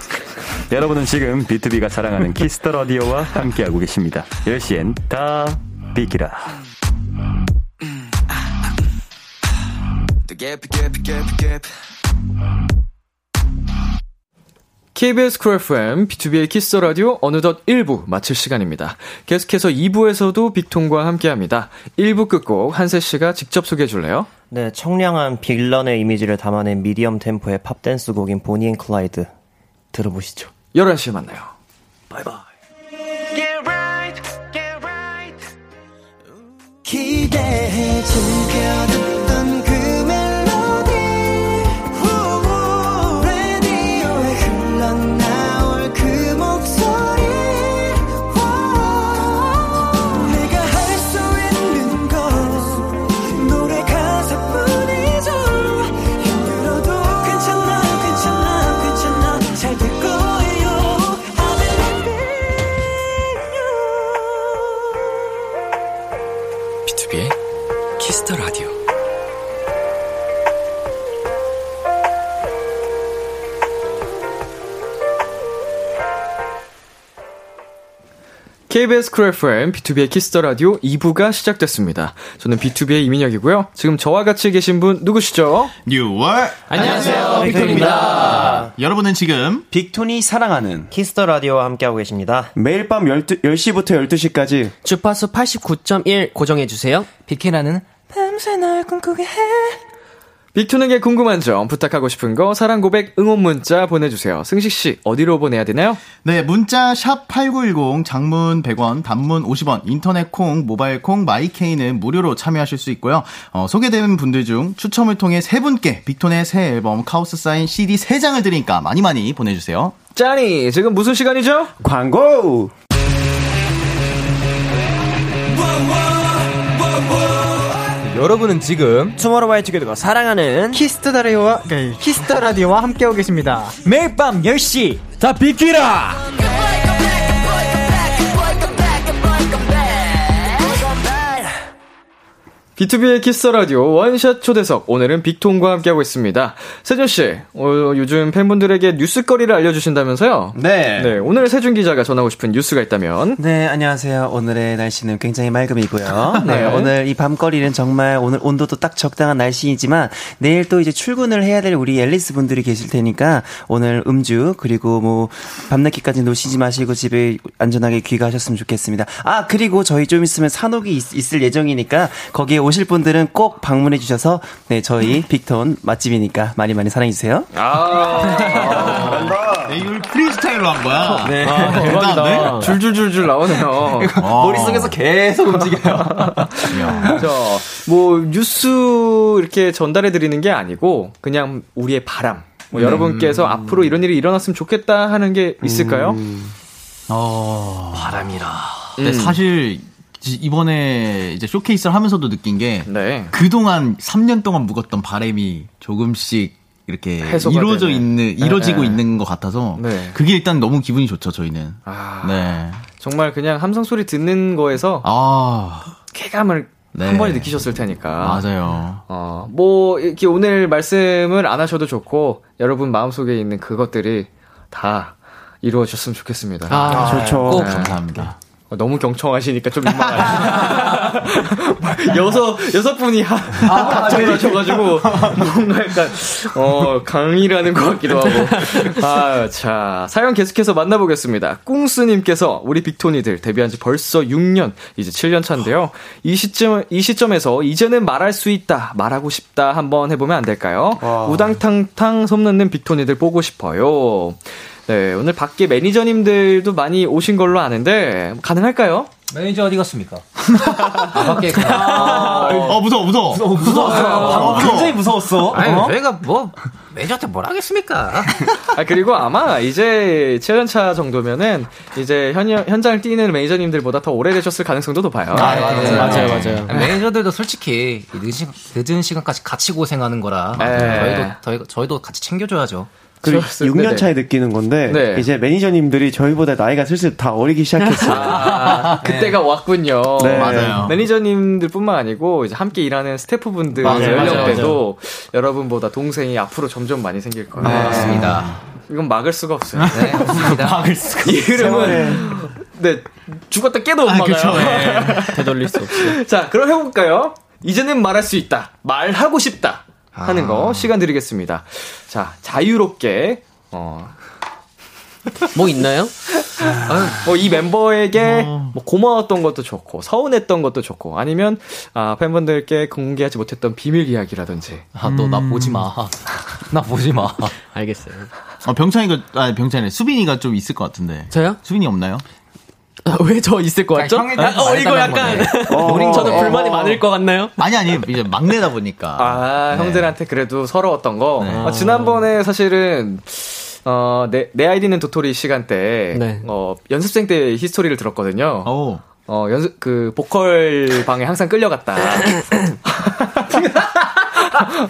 여러분은 지금 비투비가 자랑하는 키스 더 라디오와 함께하고 계십니다. 10시엔 다 비키라. KBS 쿨 FM, 비투비의 키스 더 라디오 어느덧 1부 마칠 시간입니다. 계속해서 2부에서도 빅톤과 함께 합니다. 1부 끝곡 한세 씨가 직접 소개해 줄래요? 네, 청량한 빌런의 이미지를 담아낸 medium 템포의 팝 댄스 곡인 보니 앤 클라이드. 들어보시죠. 11시에 만나요. 기대해 즐겨듣 KBS 쿨 FM, 비투비의 키스 더 라디오 2부가 시작됐습니다. 저는 B2B의 이민혁이고요. 지금 저와 같이 계신 분 누구시죠? New World! 안녕하세요. 빅톤입니다. 여러분은 지금 빅톤이 사랑하는 키스 더 라디오와 함께하고 계십니다. 매일 밤 12, 10시부터 12시까지 주파수 89.1 고정해주세요. 비키라는 밤새 날 꿈꾸게 해. 빅톤에게 궁금한 점, 부탁하고 싶은 거, 사랑 고백, 응원 문자 보내주세요. 승식씨, 어디로 보내야 되나요? 네, 문자 샵8910 장문 100원, 단문 50원, 인터넷 콩, 모바일 콩, 마이케이는 무료로 참여하실 수 있고요. 어, 소개된 분들 중 추첨을 통해 세 분께 빅톤의 새 앨범 카오스 사인 CD 3장을 드리니까 많이 많이 보내주세요. 짜니, 지금 무슨 시간이죠? 광고! 여러분은 지금 투모로우바이투게더가 사랑하는 키스 더 라디오와 키스 더 라디오와 함께하고 계십니다. 매일 밤 10시 다 비키라. 비투비의 키스 더 라디오 원샷 초대석 오늘은 빅톤과 함께하고 있습니다. 세준 씨, 어, 요즘 팬분들에게 뉴스거리를 알려주신다면서요? 네. 네, 오늘 세준 기자가 전하고 싶은 뉴스가 있다면? 네, 안녕하세요. 오늘의 날씨는 굉장히 맑음이고요. 네, 네. 오늘 이 밤거리는 정말 오늘 온도도 딱 적당한 날씨이지만 내일 또 이제 출근을 해야 될 우리 앨리스 분들이 계실 테니까 오늘 음주 그리고 뭐 밤늦게까지 노시지 마시고 집에 안전하게 귀가하셨으면 좋겠습니다. 아, 그리고 저희 좀 있으면 사녹이 있, 을 예정이니까 거기에 오실 분들은 꼭 방문해 주셔서 네, 저희 빅톤 맛집이니까 많이 많이 사랑해 주세요. 아, 내일 프리스타일로 한 거야. 네. 아, 대단한데? 줄줄줄줄 나오네요. 머릿속에서 계속 움직여요. 자, 뭐 뉴스 이렇게 전달해 드리는 게 아니고 그냥 우리의 바람. 뭐 네. 여러분께서 앞으로 이런 일이 일어났으면 좋겠다 하는 게 있을까요? 어. 바람이라. 근데 음. 사실 지- 이번에 이제 쇼케이스를 하면서도 느낀 게 네. 그동안 3년 동안 묵었던 바람이 조금씩 이렇게 이루어져 되는. 있는 이루어지고 네. 있는 것 같아서 네. 그게 일단 너무 기분이 좋죠 저희는. 아, 네. 정말 그냥 함성 소리 듣는 거에서 아 쾌감을 네. 한 번에 느끼셨을 테니까. 맞아요. 어, 뭐, 이렇게 오늘 말씀을 안 하셔도 좋고, 여러분 마음속에 있는 그것들이 다 이루어졌으면 좋겠습니다. 아, 좋죠. 꼭 감사합니다. 어, 너무 경청하시니까 좀 민망하네. 여섯, 여섯 분이 하, 각정을 하셔가지고, 뭔가 약간, 어, 강의를 하는 것 같기도 하고. 아, 자, 사연 계속해서 만나보겠습니다. 꿍스님께서 우리 빅톤이들 데뷔한 지 벌써 6년, 이제 7년 차인데요. 이 시점, 이 시점에서 이제는 말할 수 있다, 말하고 싶다 한번 해보면 안 될까요? 우당탕탕 솜놓는 빅톤이들 보고 싶어요. 네, 오늘 밖에 매니저님들도 많이 오신 걸로 아는데, 가능할까요? 매니저 어디 갔습니까? 아, 밖에 어 무서워 무서워. 무서웠어요. 굉장히 무서웠어. 아니, 어? 저희가 뭐, 매니저한테 뭘 하겠습니까? 아, 그리고 아마 이제 7년차 정도면은 이제 현, 현장을 뛰는 매니저님들보다 더 오래되셨을 가능성도 높아요. 아, 네. 맞아요, 맞아요. 매니저들도 솔직히 이 늦은, 시간, 늦은 시간까지 같이 고생하는 거라 네. 저희도, 저희, 저희도 같이 챙겨줘야죠. 그리고 좋았어요. 6년 네네. 차에 느끼는 건데 네. 이제 매니저님들이 저희보다 나이가 슬슬 다 어리기 시작했어요. 아, 그때가 왔군요. 네. 맞아요. 매니저님들뿐만 아니고 이제 함께 일하는 스태프분들 연령대도 여러분보다 동생이 앞으로 점점 많이 생길 거예요. 네, 맞습니다. 이건 막을 수가 없어요. 네, 맞습니다. 이 흐름은 네 죽었다 깨도 못 막아요. 되돌릴 수 없어요. 자, 그럼 해볼까요? 이제는 말할 수 있다. 말하고 싶다. 하는 아. 거 시간 드리겠습니다. 자, 자유롭게, 어, 뭐 있나요? 뭐이 멤버에게 뭐 고마웠던 것도 좋고, 서운했던 것도 좋고, 아니면, 아, 팬분들께 공개하지 못했던 비밀 이야기라든지. 아, 너 나 보지 마. 나 보지 마. 알겠어요. 어, 병찬이가 아 병찬이 수빈이가 좀 있을 것 같은데. 저요? 수빈이 없나요? 왜저 있을 것 같죠? 형이 아, 어, 이거 약간, 우린 저는 불만이 많을 것 같나요? 아니 아니 이제 막내다 보니까. 아, 네. 형들한테 그래도 서러웠던 거. 네. 어, 지난번에 사실은, 어, 내, 내 아이디는 도토리 시간 때, 네. 어, 연습생 때 히스토리를 들었거든요. 오. 어, 연습, 그, 보컬 방에 항상 끌려갔다.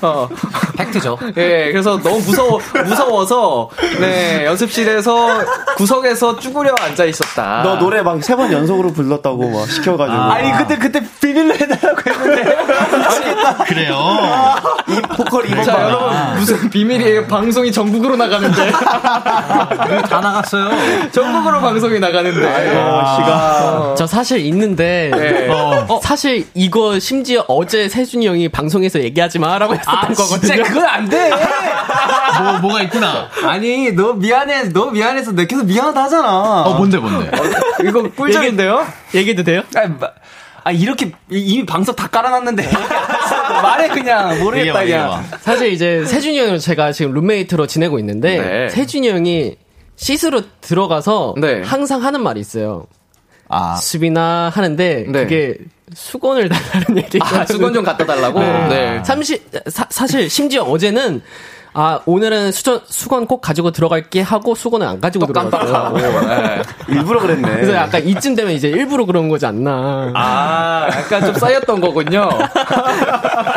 어, 팩트죠. 예, 그래서 너무 무서워, 무서워서, 네, 연습실에서 구석에서 쭈그려 앉아 있었다. 너 노래 막 세 번 연속으로 불렀다고 막 시켜가지고. 아니 근데 그때 비밀로 해달라고 했는데 그래요. 이 보컬 이번 자, 방. 여러분, 무슨 비밀이에요? 방송이 전국으로 나가는데. 다 나갔어요. 전국으로 방송이 나가는데. 아, 시가. 저 사실 있는데, 네. 어, 사실 이거 심지어 어제 세준이 형이 방송에서 얘기하지 마라고 했었던 거거든요. 진짜 그건 안 돼. 뭐 뭐가 있구나. 아니 너 미안해 너 미안해서 내 계속 미안하다 하잖아. 어 뭔데 뭔데. 이거 꿀잼인데요? 얘기해도 돼요? 아, 마- 아 이렇게 이- 이미 방송 다 깔아놨는데 말해 그냥 모르겠다 그냥. 사실 이제 세준이 형을 제가 지금 룸메이트로 지내고 있는데, 네. 세준이 형이 씻으러 들어가서 네. 항상 하는 말이 있어요. 아 수빈아 하는데 네. 그게 수건을 달라는 얘기가 아, 수건 좀 갖다 달라고? 네. 삼시, 사, 사실 심지어 어제는 아 오늘은 수전, 수건 꼭 가지고 들어갈게 하고 수건을 안 가지고. 들어갔어요. 네. 일부러 그랬네. 그래서 약간 이쯤 되면 이제 일부러 그런 거지 않나. 아, 약간 좀 쌓였던 거군요.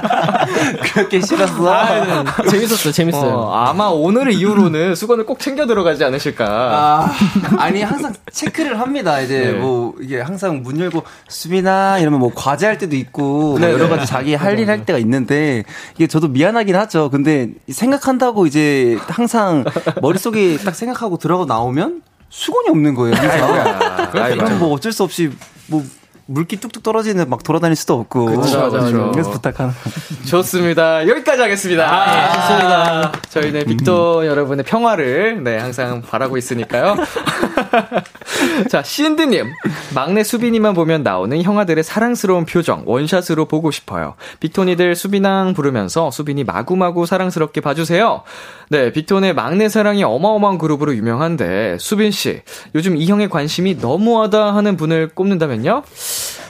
그렇게 싫었어. 아, 재밌었어요, 재밌어요. 어, 아마 오늘 이후로는 수건을 꼭 챙겨 들어가지 않으실까. 아, 아니 항상 체크를 합니다. 이제 네. 뭐 이게 항상 문 열고 수빈아 이러면 뭐 과제할 때도 있고 뭐 네, 여러 네. 가지 자기 할 일 할 때가 있는데 이게 저도 미안하긴 하죠. 근데 생각한다고 이제 항상 머릿속에 딱 생각하고 들어가 나오면 수건이 없는 거예요. 아이고야. 그럼 뭐 어쩔 수 없이 뭐 물기 뚝뚝 떨어지는 막 돌아다닐 수도 없고. 맞아. 그래서 부탁하는. 좋습니다. 여기까지 하겠습니다. 아, 좋습니다. 저희는 빅터 여러분의 평화를 네 항상 바라고 있으니까요. 자 신드님 막내 수빈이만 보면 나오는 형아들의 사랑스러운 표정 원샷으로 보고 싶어요. 빅톤이들 수빈왕 부르면서 수빈이 마구마구 사랑스럽게 봐주세요. 네 빅톤의 막내 사랑이 어마어마한 그룹으로 유명한데 수빈 씨 요즘 이 형의 관심이 너무하다 하는 분을 꼽는다면요?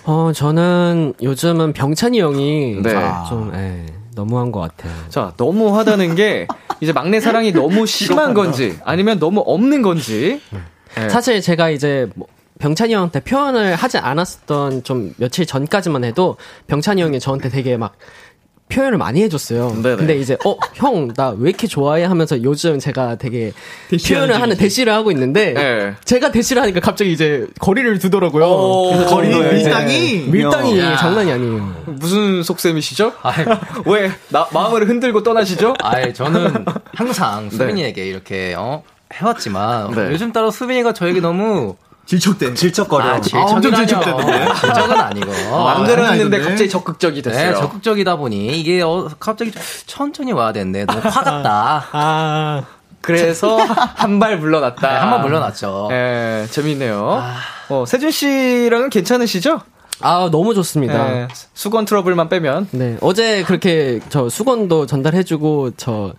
어, 저는 요즘은 병찬이 형이 네. 좀, 예, 너무한 것 같아요. 자, 너무 하다는 게 이제 막내 사랑이 너무 심한 건지 아니면 너무 없는 건지. 네. 사실 제가 이제 뭐 병찬이 형한테 표현을 하지 않았었던 좀 며칠 전까지만 해도 병찬이 형이 저한테 되게 막 표현을 많이 해줬어요. 네네. 근데 이제 어 형 나 왜 이렇게 좋아해 하면서 요즘 제가 되게 표현을 하는 대시를 하고 있는데 네. 제가 대시를 하니까 갑자기 이제 거리를 두더라고요. 거리 밀당이? 밀당이 야. 장난이 아니에요. 무슨 속셈이시죠? 왜 나, 마음을 흔들고 떠나시죠? 아예 저는 항상 네. 수빈이에게 이렇게 어 해왔지만 네. 요즘 따라 수빈이가 저에게 너무 질척대. 질척거려. 아, 질척은 아니요. 질척은 아니고. 마음대로 아, 했는데. 갑자기 적극적이 됐어요. 네, 적극적이다 보니 이게 어, 갑자기 좀 천천히 와야 되는데 너무 화같다. 아, 그래서 한 발 물러났다. 네, 한번 물러났죠. 예, 재밌네요. 어, 세준 씨랑은 괜찮으시죠? 아 너무 좋습니다. 예, 수건 트러블만 빼면. 네 어제 그렇게 저 수건도 전달해주고 저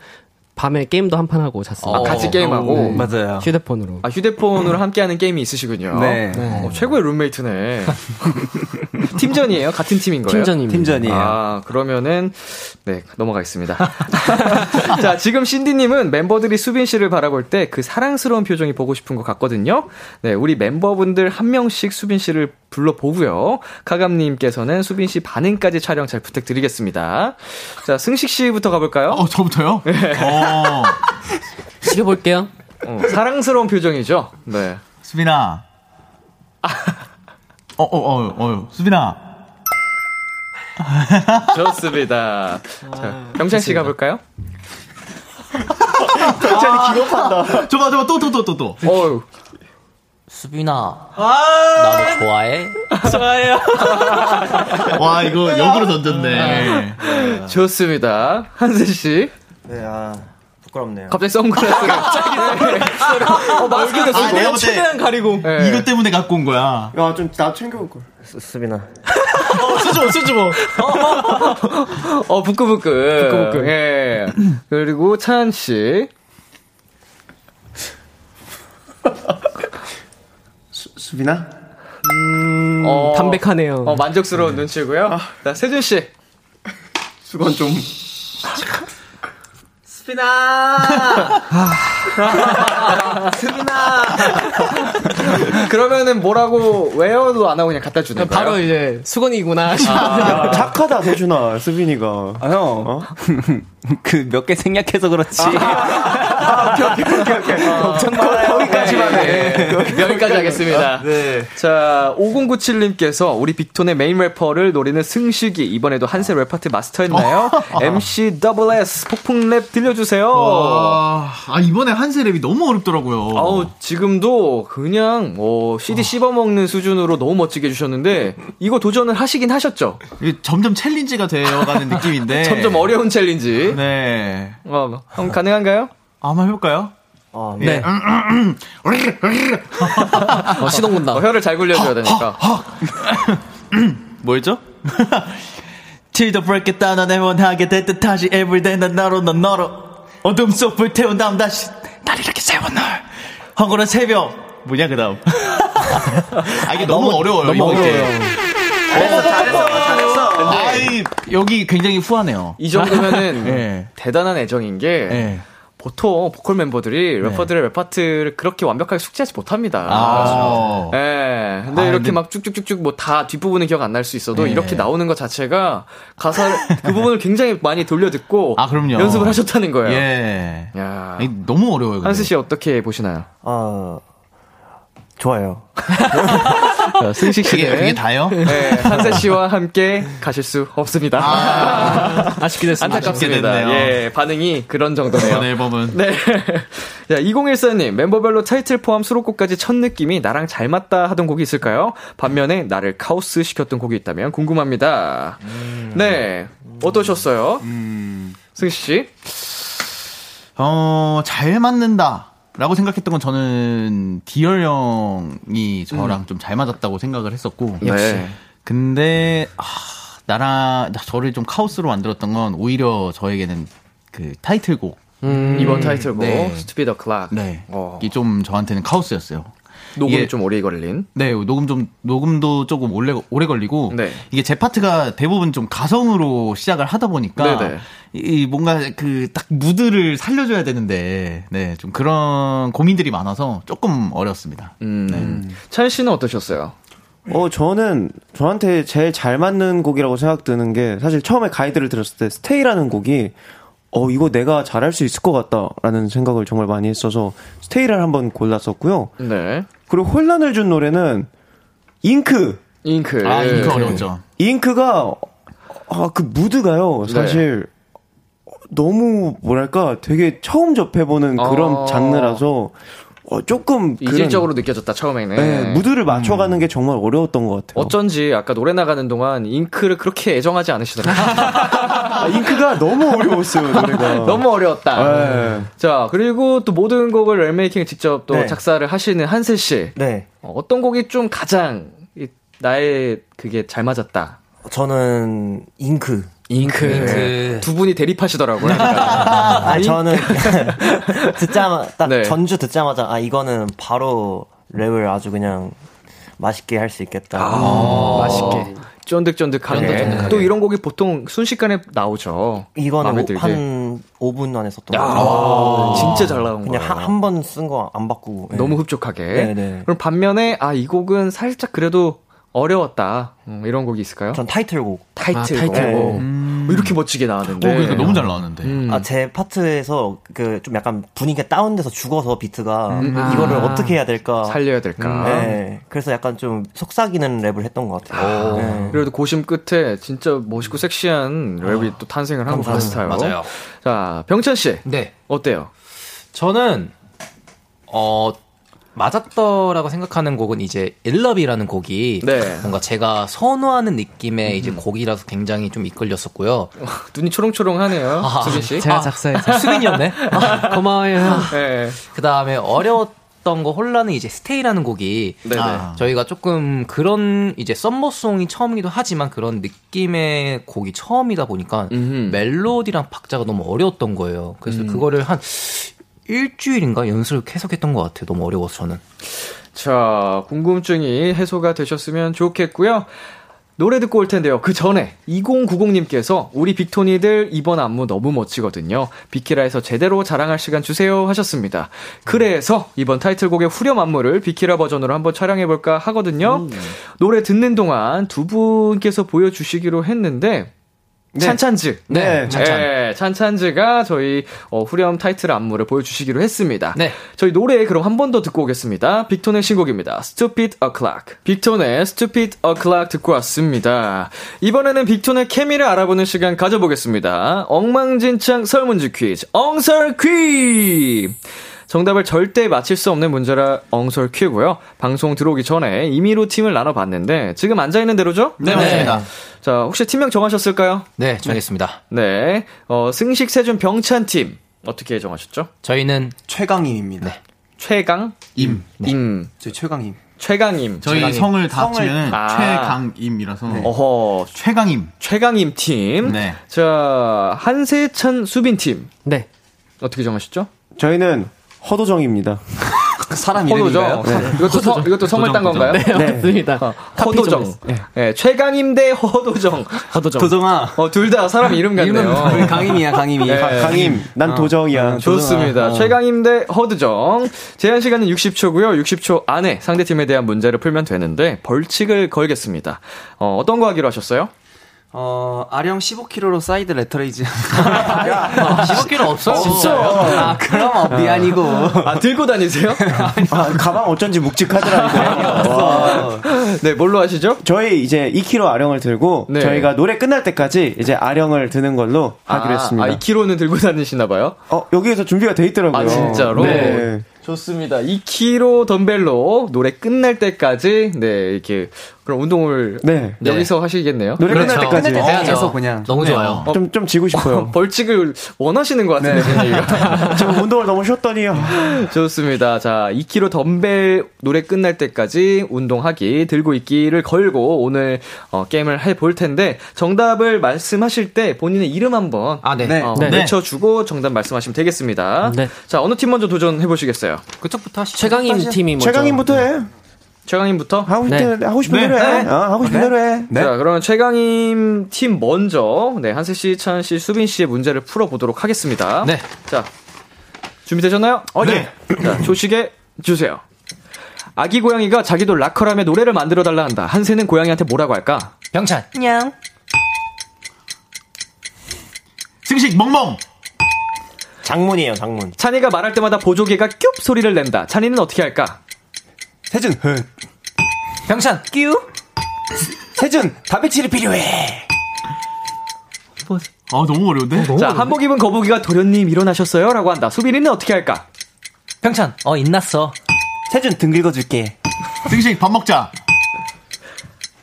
밤에 게임도 한 판 하고 잤어요. 아, 같이 게임하고. 네. 맞아요. 휴대폰으로. 아, 휴대폰으로 함께하는 게임이 있으시군요. 네. 어, 최고의 룸메이트네. 팀전이에요? 같은 팀인 거예요? 팀전입니다. 팀전이에요. 아, 그러면은, 네, 넘어가겠습니다. 자, 지금 신디님은 멤버들이 수빈 씨를 바라볼 때 그 사랑스러운 표정이 보고 싶은 것 같거든요. 네, 우리 멤버분들 한 명씩 수빈 씨를 불러보고요. 카감님께서는 수빈 씨 반응까지 촬영 잘 부탁드리겠습니다. 자, 승식 씨부터 가볼까요? 어, 저부터요? 어. 시켜볼게요. 어, 사랑스러운 표정이죠? 네. 수빈아. 어, 어, 어, 어, 수빈아. 좋습니다. 자, 병찬 씨 가볼까요? 병찬이 기겁한다. 저봐, 저봐, 또, 또, 또, 또, 또. 어우. 수빈아, 나도 좋아해? 좋아요. 와, 이거 역으로 던졌네. 좋습니다. 한세 씨. 네, 아, 부끄럽네요. 갑자기 선글라스를. 갑자기. 어, 마스크도 쓰고. 아, 내가 최대한 가리고. 네. 이것 때문에 갖고 온 거야. 야, 좀 나 챙겨올 걸. 수, 수빈아. 어, 수줍어, 수줍어. 어, 부끄부끄. 부끄부끄. 예. 그리고 차한 씨. 수, 수빈아? 어, 담백하네요. 어, 만족스러운 눈치고요. 자, 세준 씨. 수건 좀. 그러면은 뭐라고 외워도 안 하고 그냥 갖다 주는 거예요? 바로 이제 수건이구나. 야, 착하다, 세준아, 수빈이가. 아, 형. 그몇 개 생략해서 그렇지. 아, 오케이, 오케이, 오케이, 오케이. 걱정 말아요. 거기까지 만 해. 여기까지 하겠습니다. 네. 자, 5097님께서 우리 빅톤의 메인 래퍼를 노리는 승식이 이번에도 한세 랩 파트 마스터했나요? MC double S 폭풍 랩 들려주세요. 와, 아, 이번에 한세 랩이 너무 어렵더라고요. 아우 지금도 그냥 뭐 CD 씹어먹는 수준으로 너무 멋지게 해주셨는데 이거 도전을 하시긴 하셨죠? 이게 점점 challenge가 되어가는 느낌인데. 점점 어려운 challenge. 네. 어, 형 가능한가요? 한번 해볼까요? 아, 네. 어, 시동 건다. 어, 혀를 잘 굴려줘야 되니까. 뭐였죠? Till the break it down 난 애원하게 될 듯하지 everyday 난 나로 넌 너로 어둠 속 불태운 다음 다시 날 이렇게 세워 널 황홀한 새벽 뭐냐 그 다음 아 이게 너무, 어려워요 너무 이거 이제. 어려워요. 잘했어, 잘했어, 잘했어. 아이 여기 굉장히 후하네요 이 정도면은 네. 대단한 애정인 게 네. 보통 보컬 멤버들이 네. 래퍼들의 랩 파트를 그렇게 완벽하게 숙지하지 못합니다. 아. 예. 근데 아, 이렇게 근데- 막 쭉쭉쭉쭉 뭐 다 뒷부분은 기억 안 날 수 있어도 네. 이렇게 나오는 것 자체가 가사 그 부분을 굉장히 많이 돌려 듣고 아, 그럼요. 연습을 하셨다는 거예요. 예. 야. 너무 어려워요. 근데. 한스 씨 어떻게 보시나요? 아, 좋아요. 자, 승식 씨는 그게, 그게 다요? 네, 한세 씨와 함께 가실 수 없습니다. 아, 쉽게 됐습니다. 안타깝습니다. 예, 반응이 그런 정도네요. 이번 앨범은. 네. 자, 2014님, 멤버별로 타이틀 포함 수록곡까지 첫 느낌이 나랑 잘 맞다 하던 곡이 있을까요? 반면에 나를 카오스 시켰던 곡이 있다면 궁금합니다. 네. 어떠셨어요? 승식 씨? 어, 잘 맞는다. 라고 생각했던 건 저는 Dear young이 저랑 좀잘 맞았다고 생각을 했었고. 역시. 근데, 아, 나랑, 저를 좀 카오스로 만들었던 건 오히려 저에게는 그 타이틀곡. 이번 타이틀곡, 네. Stupid O'Clock. 네. 어. 이게 좀 저한테는 카오스였어요. 녹음이 이게- 좀 오래 걸린. 네, 녹음 좀, 녹음도 조금 오래, 오래 걸리고, 네. 이게 제 파트가 대부분 좀 가성으로 시작을 하다 보니까, 네네. 이 뭔가 그 딱 무드를 살려줘야 되는데, 네, 좀 그런 고민들이 많아서 조금 어렵습니다. 음. 찬 씨는 어떠셨어요? 어, 저는 저한테 제일 잘 맞는 곡이라고 생각 드는 게 사실 처음에 가이드를 들었을 때 Stay라는 곡이 어, 이거 내가 잘할 수 있을 것 같다라는 생각을 정말 많이 했어서 Stay를 한번 골랐었고요. 네. 그리고 혼란을 준 노래는 잉크. 잉크. 아, 잉크 어려웠죠. 잉크가 아, 그 무드가요. 사실 너무 뭐랄까 되게 처음 접해보는 그런 어. 장르라서 어, 조금 그런- 이질적으로 느껴졌다, 처음에는. 네, 무드를 맞춰가는 게 정말 어려웠던 것 같아요. 어쩐지 아까 노래 나가는 동안 잉크를 그렇게 애정하지 않으시더라고요. 아, 잉크가 너무 어려웠어요 노래가. 너무 어려웠다. 네. 자, 그리고 또 모든 곡을 랩메이킹 직접 또 네. 작사를 하시는 한세 씨. 네. 어, 어떤 곡이 좀 가장 이- 나의 그게 잘 맞았다. 저는 잉크. 잉크. 잉크. 두 분이 대립하시더라고요. 아, 저는 듣자마자 딱 네. 전주 듣자마자 아 이거는 바로 랩을 아주 그냥 맛있게 할 수 있겠다. 아, 맛있게. 쫀득쫀득하게. 쫀득쫀득하게. 또 이런 곡이 보통 순식간에 나오죠. 이거는 오-. 한 5분 안에 썼던 야, 거. 진짜 잘 나온 그냥 거예요. 한번 쓴 거 안 바꾸고. 네. 너무 흡족하게. 네, 네. 그럼 반면에 아 이 곡은 살짝 그래도 어려웠다. 음, 이런 곡이 있을까요? 전 타이틀곡. 타이틀곡. 타이틀곡. 뭐 이렇게 멋지게 나왔는데. 어, 그러니까 너무 잘 나왔는데. 음. 아, 제 파트에서 그 좀 약간 분위기가 다운돼서 죽어서 비트가 음, 이거를 아. 어떻게 해야 될까. 살려야 될까. 네. 그래서 약간 좀 속삭이는 랩을 했던 것 같아요. 네. 그래도 고심 끝에 진짜 멋있고 섹시한 랩이 또 탄생을 한것 같아요. 맞아요. 자, 병찬 씨. 네. 어때요? 저는 어 맞았더라고 생각하는 곡은 이제 일럽이라는 곡이 네. 뭔가 제가 선호하는 느낌의 이제 곡이라서 굉장히 좀 이끌렸었고요. 눈이 초롱초롱하네요. 아, 수빈 씨. 제가 아, 작사해서. 수빈이었네. 고마워요. 형. 네. 그 다음에 어려웠던 거 혼란은 이제 스테이라는 곡이 네네. 아. 저희가 조금 그런 이제 썸머송이 처음이기도 하지만 그런 느낌의 곡이 처음이다 보니까 음흠. 멜로디랑 박자가 너무 어려웠던 거예요. 그래서 그거를 한 일주일인가 연습을 계속 했던 것 같아요. 너무 어려워서 저는. 자, 궁금증이 해소가 되셨으면 좋겠고요. 노래 듣고 올 텐데요. 그 전에 2090님께서 우리 빅토니들 이번 안무 너무 멋지거든요. 비키라에서 제대로 자랑할 시간 주세요 하셨습니다. 그래서 이번 타이틀곡의 후렴 안무를 비키라 버전으로 한번 촬영해 볼까 하거든요. 노래 듣는 동안 두 분께서 보여주시기로 했는데 찬찬즈. 네, 찬찬. 네, 찬찬즈가 저희 어, 후렴 타이틀 안무를 보여주시기로 했습니다. 네. 저희 노래 그럼 한 번 더 듣고 오겠습니다. 빅톤의 신곡입니다. Stupid O'Clock. 빅톤의 Stupid O'Clock 듣고 왔습니다. 이번에는 빅톤의 케미를 알아보는 시간 가져보겠습니다. 엉망진창 설문지 퀴즈, 엉설 퀴즈! 정답을 절대 맞힐 수 없는 문제라 엉설 퀴고요. 방송 들어오기 전에 임의로 팀을 나눠봤는데 지금 앉아있는 대로죠? 네, 맞습니다. 자, 혹시 팀명 정하셨을까요? 네, 정했습니다. 네. 어, 승식, 세준, 병찬 팀. 어떻게 정하셨죠? 저희는 최강임입니다. 최강? 임. 임. 저 최강임. 최강임. 저희 최강임. 성을 다 합치면 아. 최강임이라서 어허. 최강임. 최강임 팀. 네. 자, 한세찬 수빈 팀. 네. 어떻게 정하셨죠? 저희는 허도정입니다. 사람 허도정. 이름인가요? 이것도 성, 이것도 성을 딴 건가요? 네, 맞습니다. 어, 허도정. 네, 최강임 대 허도정. 허도정. 도정아. 어, 둘 다 사람 이름 같네요. 우리 강임이야, 강임이. 네. 강임, 난 도정이야. 좋습니다. 어. 최강임 대 허드정. 제한 시간은 60초고요. 60초 안에 상대팀에 대한 문제를 풀면 되는데 벌칙을 걸겠습니다. 어, 어떤 거 하기로 하셨어요? 어, 아령 15kg로 side lateral raise. 15kg 없어? 진짜? 아, 그럼 업이 아니고. 아, 들고 다니세요? 아, 가방 어쩐지 묵직하더라고요. 와. 네, 뭘로 하시죠? 저희 이제 2kg 아령을 들고 네. 저희가 노래 끝날 때까지 이제 아령을 드는 걸로 하기로 했습니다. 아, 2kg는 들고 다니시나 봐요? 어, 여기에서 준비가 돼 있더라고요. 아, 진짜로? 네. 좋습니다. 2kg 덤벨로 노래 끝날 때까지 네, 이렇게 그럼 운동을 네. 여기서 하시겠네요. 노래 끝날 때까지. 해야죠. 그냥. 너무 좋아요. 어, 좀, 좀 지고 싶어요. 벌칙을 원하시는 것 같은데, 저희가. 저 운동을 너무 쉬었더니. 아, 좋습니다. 자, 2kg 덤벨 노래 끝날 때까지 운동하기, 들고 있기를 걸고 오늘 어, 게임을 해 볼 텐데 정답을 말씀하실 때 본인의 이름 한번 아, 네. 네. 어, 네. 외쳐주고 정답 말씀하시면 되겠습니다. 네. 자, 어느 팀 먼저 도전해 보시겠어요? 그쪽부터 하시죠. 최강임 팀이 먼저. 최강님부터 해. 최강님부터? 하고 싶은, 네. 대로, 하고 싶은 네. 대로 해. 네. 어, 하고 싶은 대로 해. 자, 그러면 최강임 팀 먼저, 네, 한세 씨, 찬 씨, 수빈 씨의 문제를 풀어 보도록 하겠습니다. 네. 자, 준비되셨나요? 어, 네. 자, 조식에 주세요. 아기 고양이가 자기도 락커라며 노래를 만들어 달라 한다. 한세는 고양이한테 뭐라고 할까? 병찬. 승식 멍멍. 장문이에요, 장문. 찬이가 말할 때마다 보조개가 뀨 소리를 낸다. 찬이는 어떻게 할까? 세준, 흑. 병찬. 끼우. 세준, 단백질이 필요해. 아 너무 어려운데? 자, 한복 입은 거북이가 도련님 일어나셨어요? 라고 한다. 수빈이는 어떻게 할까? 병찬. 어, 인났어. 세준, 등 긁어줄게. 승식 밥 먹자.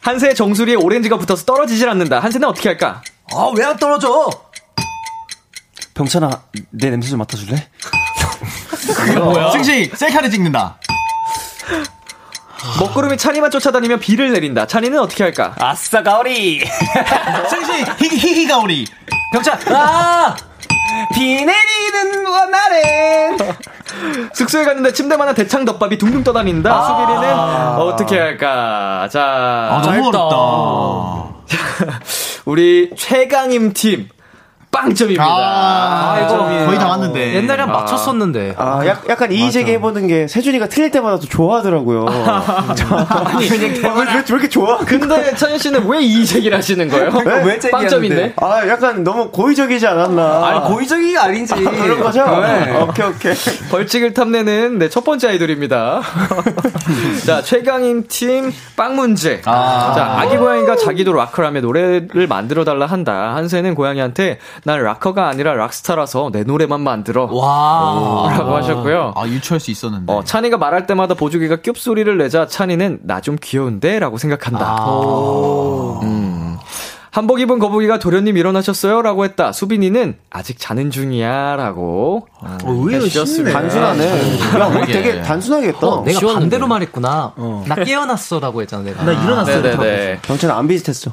한세의 정수리에 오렌지가 붙어서 떨어지질 않는다. 한세는 어떻게 할까? 아, 왜 안 떨어져? 병찬아, 내 냄새 좀 맡아줄래? 승식 셀카를 찍는다. 먹구름이 찬이만 쫓아다니며 비를 내린다. 찬이는 어떻게 할까? 아싸, 가오리! 승식 히, 히히 가오리. 병찬. 아! 비 내리는 날엔. 숙소에 갔는데 침대만한 대창 덮밥이 둥둥 떠다닌다. 수빈이는 어떻게 할까? 자, 아 너무 어렵다. 우리 최강임 팀 빵점입니다. 아, 이거 거의 다 왔는데. 옛날에 한 맞췄었는데. 아, 약, 약간 이의제기 해보는 게 세준이가 틀릴 때마다 또 좋아하더라고요. 아니, 왜, 왜, 왜 이렇게 좋아? 근데 찬희 씨는 왜 이의제기를 하시는 거예요? 왜 빵점인데? 아, 약간 너무 고의적이지 않았나. 아니, 고의적이가 아니지. 그런 거죠? 네. 오케이, 오케이. 벌칙을 탐내는 네, 첫 번째 아이돌입니다. 자, 최강임 팀빵 문제. 자, 아기 고양이가 자기도 락커라며 노래를 만들어 달라 한다. 한세는 고양이한테 난 락커가 아니라 락스타라서 내 노래만 만들어. 와. 라고 하셨고요. 아 유추할 수 있었는데. 어, 찬이가 말할 때마다 보조개가 뀨 소리를 내자 찬이는 나 좀 귀여운데? 라고 생각한다. 음. 한복 입은 거북이가 도련님 일어나셨어요? 라고 했다. 수빈이는 아직 자는 중이야. 라고. 어, 해주셨습니다. 단순하네. 야, 우리. 되게 단순하게 했다. 어, 내가 쉬웠는데. 반대로 말했구나. 나 깨어났어 라고 했잖아, 내가. 나 일어났어. 네네네. 병찬 안 비슷했어.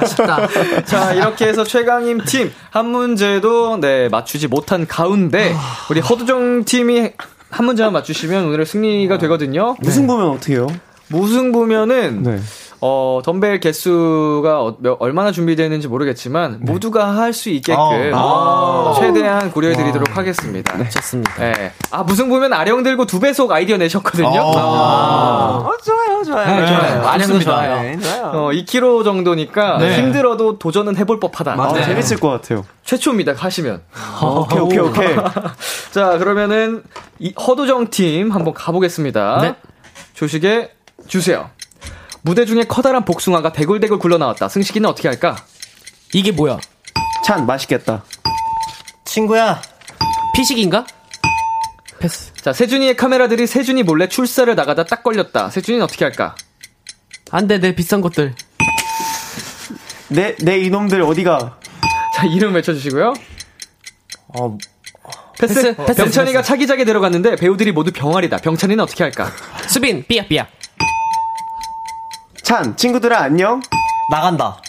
아쉽다. 자, 이렇게 해서 최강임 팀 한 문제도 네, 맞추지 못한 가운데 우리 허두정 팀이 한 문제만 맞추시면 오늘의 승리가 되거든요. 무슨 보면 어떻게 해요? 무승부면은 네. 어, 덤벨 개수가 어- 몇- 얼마나 준비되는지 모르겠지만 모두가 할 수 있게끔 어, 최대한 고려해 드리도록 하겠습니다. 좋습니다. 네. 아 무승부면 아령 들고 두 배속 아이디어 내셨거든요. 아. 어, 좋아요, 좋아요. 네, 좋아요. 아령도 좋습니다. 좋아요. 네, 좋아요. 어, 2kg 정도니까 네. 힘들어도 도전은 해볼 법하다. 아, 네. 재밌을 것 같아요. 최초입니다. 하시면. 오케이, 오케이, 오케이. 자, 그러면은 이 허도정 팀 한번 가보겠습니다. 네. 조식에 주세요. 무대 중에 커다란 복숭아가 대굴대굴 굴러 나왔다. 승식이는 어떻게 할까? 이게 뭐야? 찬, 맛있겠다. 친구야, 피식인가? 패스. 자, 세준이의 카메라들이 세준이 몰래 출사를 나가다 딱 걸렸다. 세준이는 어떻게 할까? 안 돼, 내 비싼 것들. 내, 내 이놈들 어디가? 자, 이름 외쳐주시고요. 어, 패스. 패스, 패스, 병찬이가 차기작에 들어갔는데 배우들이 모두 병아리다. 병찬이는 어떻게 할까? 수빈, 삐약, 삐약. 찬, 친구들아, 안녕? 나간다.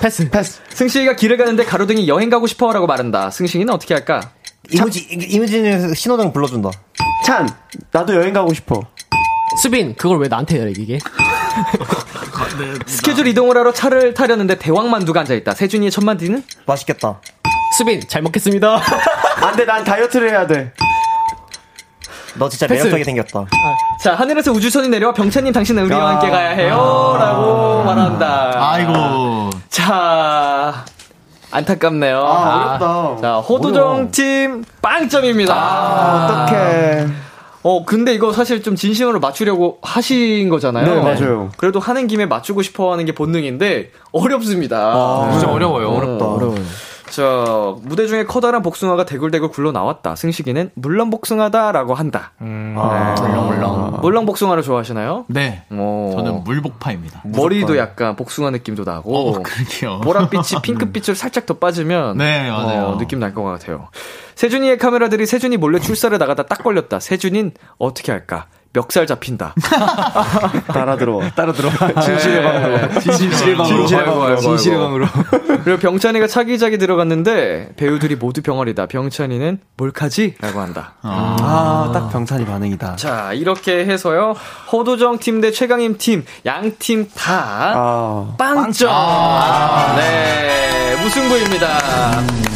패스. 패스. 승식이가 길을 가는데 가로등이 여행 가고 싶어라고 말한다. 승식이는 어떻게 할까? 이무진, 이무진에서 신호등 불러준다. 찬, 나도 여행 가고 싶어. 수빈, 그걸 왜 나한테 해, 이게? 스케줄 이동을 하러 차를 타려는데 대왕만두가 앉아있다. 세준이의 첫 만두는? 맛있겠다. 수빈, 잘 먹겠습니다. 안 돼, 난 다이어트를 해야 돼. 너 진짜 패스. 매력적이 생겼다. 자, 하늘에서 우주선이 내려와 병찬님 당신은 우리와 아. 함께 가야 해요. 라고 말한다. 아이고. 자, 안타깝네요. 아, 어렵다. 자, 호두정 팀 빵점입니다. 아, 어떡해. 어, 근데 이거 사실 좀 진심으로 맞추려고 하신 거잖아요. 네, 맞아요. 그래도 하는 김에 맞추고 싶어 하는 게 본능인데, 어렵습니다. 아, 진짜 어려워요. 어렵다. 어려워요. 자, 무대 중에 커다란 복숭아가 대굴대굴 굴러 나왔다. 승식이는 물렁 복숭아다라고 한다. 아, 물렁 물렁. 물렁 복숭아를 좋아하시나요? 네. 어. 저는 물복파입니다. 머리도 약간 복숭아 느낌도 나고. 어, 그러게요. 보랏빛이 핑크빛으로 살짝 더 빠지면 네, 맞아요. 어, 느낌 날 것 같아요. 세준이의 카메라들이 세준이 몰래 출사를 나가다 딱 걸렸다. 세준인 어떻게 할까? 멱살 잡힌다. 따라 들어. 따라 들어. 진실의 방으로. 진실의 방으로. 진실의 방으로. 진실의. 방으로. 그리고 병찬이가 차기작에 들어갔는데 배우들이 모두 병아리다. 병찬이는 몰카지? 라고 한다. 아, 딱 병찬이 반응이다. 자, 이렇게 해서요. 호도정 팀 대 최강임 팀, 양 팀다 아. 빵점. 네, 무승부입니다.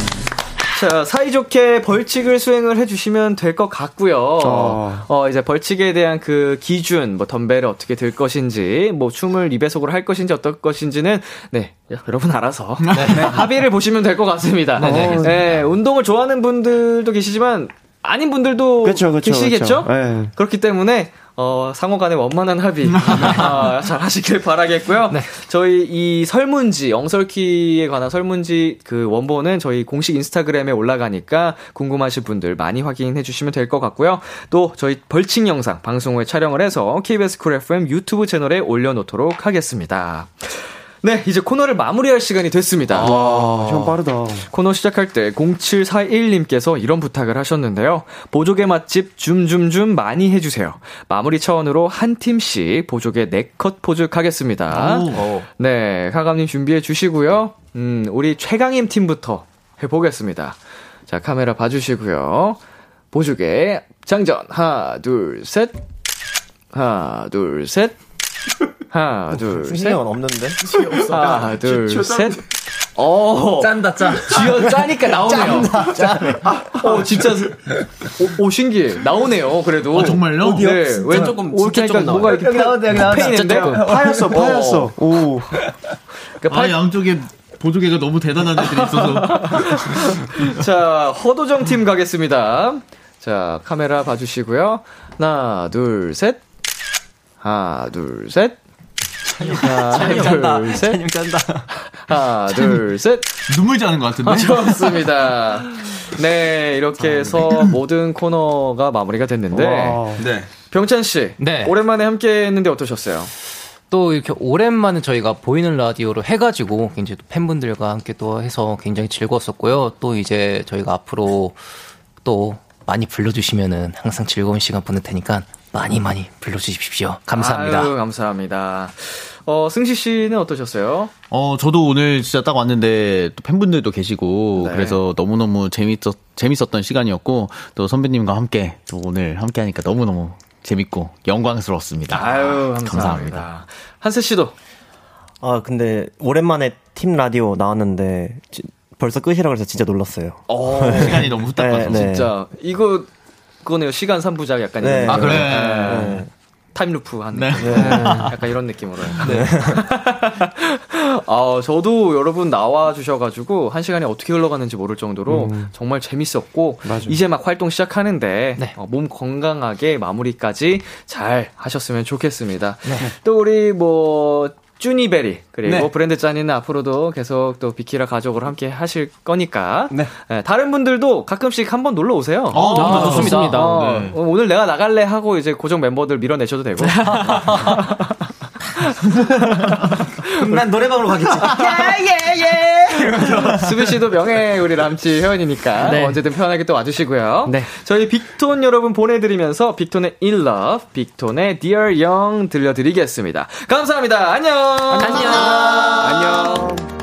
자, 사이좋게 벌칙을 수행을 해주시면 될 것 같고요. 어. 어, 이제 벌칙에 대한 그 기준, 뭐, 덤벨을 어떻게 들 것인지, 뭐, 춤을 2배속으로 할 것인지, 어떨 것인지는, 네, 여러분 알아서. 네, 합의를 보시면 될 것 같습니다. 네, 네, 네, 운동을 좋아하는 분들도 계시지만, 아닌 분들도 그쵸, 그쵸, 계시겠죠? 그쵸. 네. 그렇기 때문에 어, 상호 간의 원만한 합의 어, 잘 하시길 바라겠고요. 저희 이 설문지 영설키에 관한 설문지 그 원본은 저희 공식 인스타그램에 올라가니까 궁금하신 분들 많이 확인해 주시면 될 것 같고요. 또 저희 벌칙 영상 방송 후에 촬영을 해서 KBS 쿨 FM 유튜브 채널에 올려놓도록 하겠습니다. 네, 이제 코너를 마무리할 시간이 됐습니다. 와, 시간 빠르다. 코너 시작할 때 0741님께서 이런 부탁을 하셨는데요. 보조개 맛집 줌줌줌 많이 해주세요. 마무리 차원으로 한 팀씩 보조개 네컷 포즈 가겠습니다. 오. 네, 카감님 준비해 주시고요. 음, 우리 최강임 팀부터 해보겠습니다. 자, 카메라 봐주시고요. 보조개 장전 하나 둘 셋. 하나 둘 셋. 하나 둘 셋. 승리형은 없는데? 하나 둘 셋. 어. 짠다, 짠. 쥐어 짜니까 나오네요. 짠. 어, 진짜. 오, 오, 신기해. 나오네요, 그래도. 어, 정말요? 어디요? 네, 진짜 왜 조금, 이렇게 조금 뭐가 나와요. 이렇게 나온다. 페인인데? 파였어, 파였어. 오. 그러니까 아, 양쪽에 보조개가 너무 대단한 애들이 있어서. 자, 허도정 팀 가겠습니다. 자, 카메라 봐주시고요. 하나, 둘, 셋. 하나, 둘, 셋. 하나, 둘, 셋. 하나, 둘, 셋. 눈물 자는 것 같은데? 아, 좋습니다. 네, 이렇게 해서 모든 코너가 마무리가 됐는데. 와. 네. 병찬 씨. 네. 오랜만에 함께 했는데 어떠셨어요? 또 이렇게 오랜만에 저희가 보이는 라디오로 해가지고 굉장히 또 팬분들과 함께 또 해서 굉장히 즐거웠었고요. 또 이제 저희가 앞으로 또 많이 불러주시면은 항상 즐거운 시간 보낼 테니까 많이 많이 불러주십시오. 감사합니다. 아유, 감사합니다. 어, 승시 씨는 어떠셨어요? 어, 저도 오늘 진짜 딱 왔는데 또 팬분들도 계시고 네. 그래서 너무너무 재밌었, 재밌었던 시간이었고 또 선배님과 함께 또 오늘 함께 하니까 너무너무 재밌고 영광스러웠습니다. 아유, 감사합니다. 한세 씨도. 아, 근데 오랜만에 팀 라디오 나왔는데 지- 벌써 끝이라 그래서 진짜 놀랐어요. 어, 시간이 너무 후딱 가서. 네, 네. 진짜 이거 그거네요. 시간 3부작 약간 네. 이런 아. 그래요? 네. 네. time loop 한 네. 느낌. 약간 이런 느낌으로. 네. 아, 저도 여러분 나와 주셔가지고 한 시간이 어떻게 흘러가는지 모를 정도로 정말 재밌었고 맞아요. 이제 막 활동 시작하는데 네. 어, 몸 건강하게 마무리까지 잘 하셨으면 좋겠습니다. 또 우리 뭐 쭈니베리 그리고 네. 브랜드 짠이는 앞으로도 계속 또 비키라 가족으로 함께 하실 거니까 네. 네, 다른 분들도 가끔씩 한번 놀러 오세요. 어, 너무 아, 좋습니다. 좋습니다. 어, 네. 오늘 내가 나갈래 하고 이제 고정 멤버들 밀어내셔도 되고. 난 노래방으로 가겠지. 수비 씨도 명예 우리 람치 회원이니까 네. 언제든 편하게 또 와주시고요. 네. 저희 빅톤 여러분 보내드리면서 빅톤의 In Love, 빅톤의 Dear Young 들려드리겠습니다. 감사합니다. 안녕. 안녕. 안녕.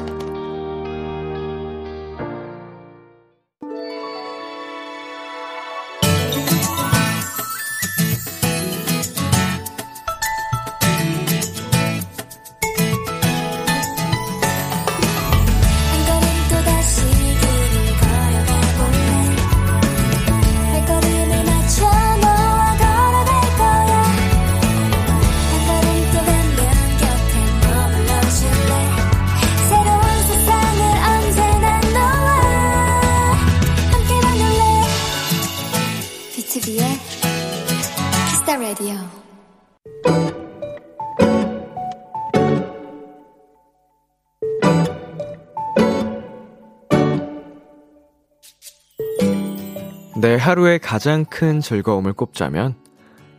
내 하루의 가장 큰 즐거움을 꼽자면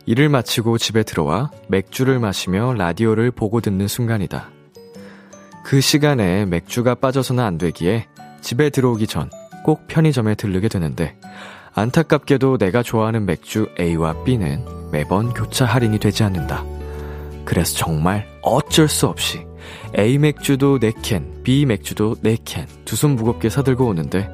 일을 마치고 집에 들어와 맥주를 마시며 라디오를 보고 듣는 순간이다. 그 시간에 맥주가 빠져서는 안 되기에 집에 들어오기 전 꼭 편의점에 들르게 되는데 안타깝게도 내가 좋아하는 맥주 A와 B는 매번 교차 할인이 되지 않는다. 그래서 정말 어쩔 수 없이 A 맥주도 4캔, B 맥주도 4캔 두 손 무겁게 사들고 오는데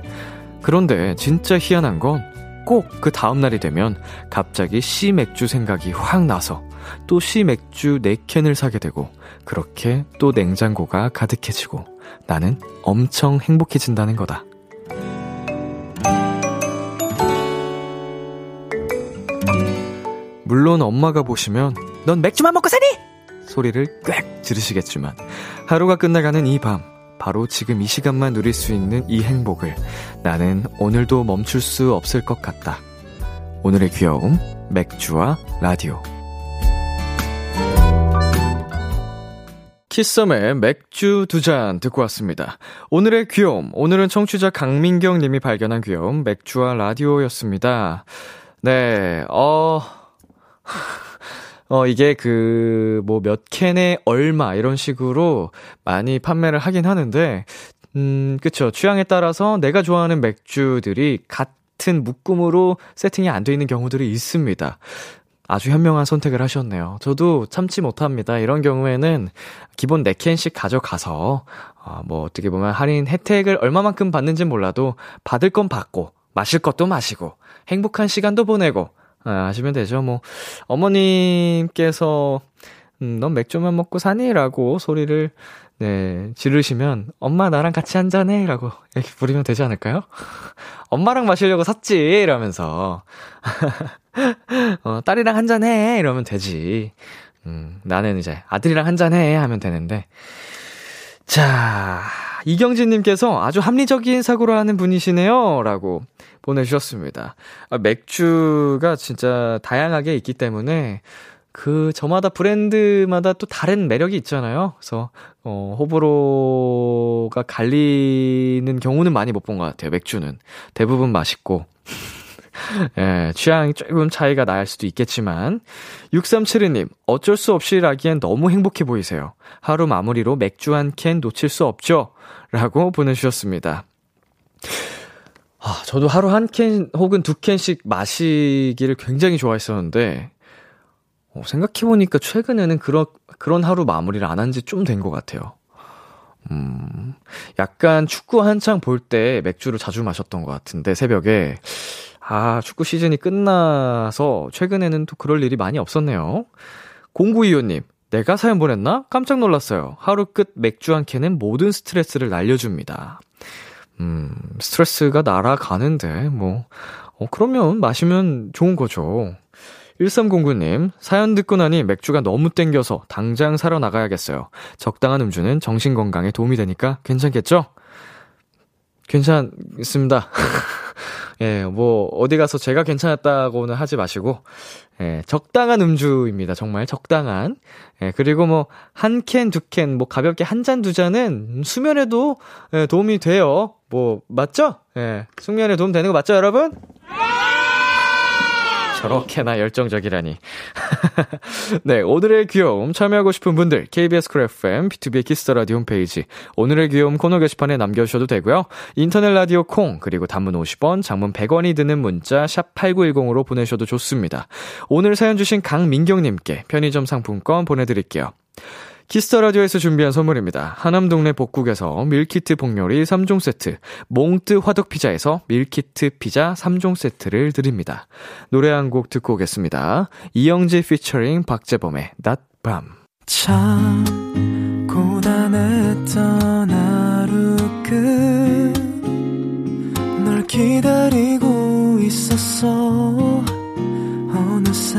그런데 진짜 희한한 건 꼭 그 다음날이 되면 갑자기 C 맥주 생각이 확 나서 또 C 맥주 4캔을 사게 되고 그렇게 또 냉장고가 가득해지고 나는 엄청 행복해진다는 거다. 물론 엄마가 보시면 넌 맥주만 먹고 사니? 소리를 꽥 지르시겠지만 하루가 끝나가는 이 밤 바로 지금 이 시간만 누릴 수 있는 이 행복을 나는 오늘도 멈출 수 없을 것 같다. 오늘의 귀여움 맥주와 라디오 키썸의 맥주 두 잔 듣고 왔습니다. 오늘의 귀여움, 오늘은 청취자 강민경 님이 발견한 귀여움, 맥주와 라디오였습니다. 네, 어, 어, 이게 그, 뭐, 몇 캔에 얼마, 이런 식으로 많이 판매를 하긴 하는데, 음, 그쵸. 취향에 따라서 내가 좋아하는 맥주들이 같은 묶음으로 세팅이 안 돼 있는 경우들이 있습니다. 아주 현명한 선택을 하셨네요. 저도 참지 못합니다. 이런 경우에는 기본 4캔씩 가져가서, 어, 뭐, 어떻게 보면 할인 혜택을 얼마만큼 받는지 몰라도 받을 건 받고, 마실 것도 마시고, 행복한 시간도 보내고, 아, 하시면 되죠. 뭐, 어머님께서, 음, 넌 맥주만 먹고 사니? 라고 소리를, 네, 지르시면, 엄마 나랑 같이 한잔해? 라고 이렇게 부르면 되지 않을까요? 엄마랑 마시려고 샀지? 이러면서. 어, 딸이랑 한잔해? 이러면 되지. 음, 나는 이제 아들이랑 한잔해? 하면 되는데. 자, 이경진님께서 아주 합리적인 사고를 하는 분이시네요. 라고 보내주셨습니다. 아, 맥주가 진짜 다양하게 있기 때문에 그 저마다 브랜드마다 또 다른 매력이 있잖아요. 그래서 어 호불호가 갈리는 경우는 많이 못 본 것 같아요. 맥주는 대부분 맛있고 예, 취향이 조금 차이가 날 수도 있겠지만 6372님 어쩔 수 없이 라기엔 너무 행복해 보이세요. 하루 마무리로 맥주 한 캔 놓칠 수 없죠? 라고 보내주셨습니다. 아, 저도 하루 한 캔 혹은 두 캔씩 마시기를 굉장히 좋아했었는데 어, 생각해보니까 최근에는 그런, 그런 하루 마무리를 안 한 지 좀 된 것 같아요. 음, 약간 축구 한창 볼 때 맥주를 자주 마셨던 것 같은데, 새벽에. 아, 축구 시즌이 끝나서 최근에는 또 그럴 일이 많이 없었네요. 0925님, 내가 사연 보냈나? 깜짝 놀랐어요. 하루 끝 맥주 한 캔은 모든 스트레스를 날려줍니다. 음, 스트레스가 날아가는데, 뭐, 어, 그러면 마시면 좋은 거죠. 1309님, 사연 듣고 나니 맥주가 너무 땡겨서 당장 사러 나가야겠어요. 적당한 음주는 정신 건강에 도움이 되니까 괜찮겠죠? 괜찮습니다. 예, 뭐, 어디 가서 제가 괜찮았다고는 하지 마시고, 예, 적당한 음주입니다. 정말 적당한. 예, 그리고 뭐, 한 캔, 두 캔, 뭐, 가볍게 한 잔, 두 잔은 수면에도 예, 도움이 돼요. 뭐, 맞죠? 예, 숙면에 도움 되는 거 맞죠, 여러분? 저렇게나 열정적이라니. 네, 오늘의 귀여움 참여하고 싶은 분들 KBS 쿨 FM, B2B Kiss the 라디오 홈페이지 오늘의 귀여움 코너 게시판에 남겨 주셔도 되고요. 인터넷 라디오 콩 그리고 단문 50원, 장문 100원이 드는 문자 샵 #8910으로 보내셔도 좋습니다. 오늘 사연 주신 강민경 님께 편의점 상품권 보내 드릴게요. Kiss the 라디오에서 준비한 선물입니다. 하남 동네 복국에서 밀키트 복요리 3종 세트, 몽뜨 화덕 피자에서 밀키트 피자 3종 세트를 드립니다. 노래 한 곡 듣고 오겠습니다. 이영지 피처링 박재범의 낮밤. 참 고단했던 하루 끝널 기다리고 있었어 어느새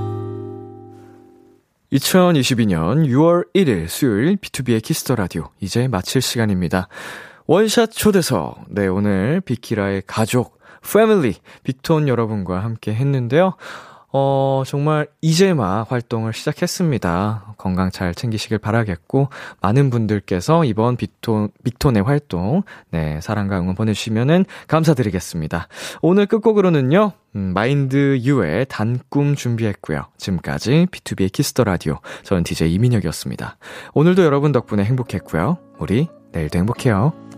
2022년 6월 1일 수요일 B2B의 Kiss the 라디오 이제 마칠 시간입니다. 원샷 초대석. 네, 오늘 비키라의 가족, 패밀리, 빅톤 여러분과 함께 했는데요. 어, 정말 이제 막 활동을 시작했습니다. 건강 잘 챙기시길 바라겠고, 많은 분들께서 이번 빅톤, 빅톤의 활동, 네, 사랑과 응원 보내주시면은 감사드리겠습니다. 오늘 끝곡으로는요, 음, Mind U의 단꿈 준비했고요. 지금까지 B2B의 Kiss the 라디오. 저는 DJ 이민혁이었습니다. 오늘도 여러분 덕분에 행복했고요. 우리 내일도 행복해요.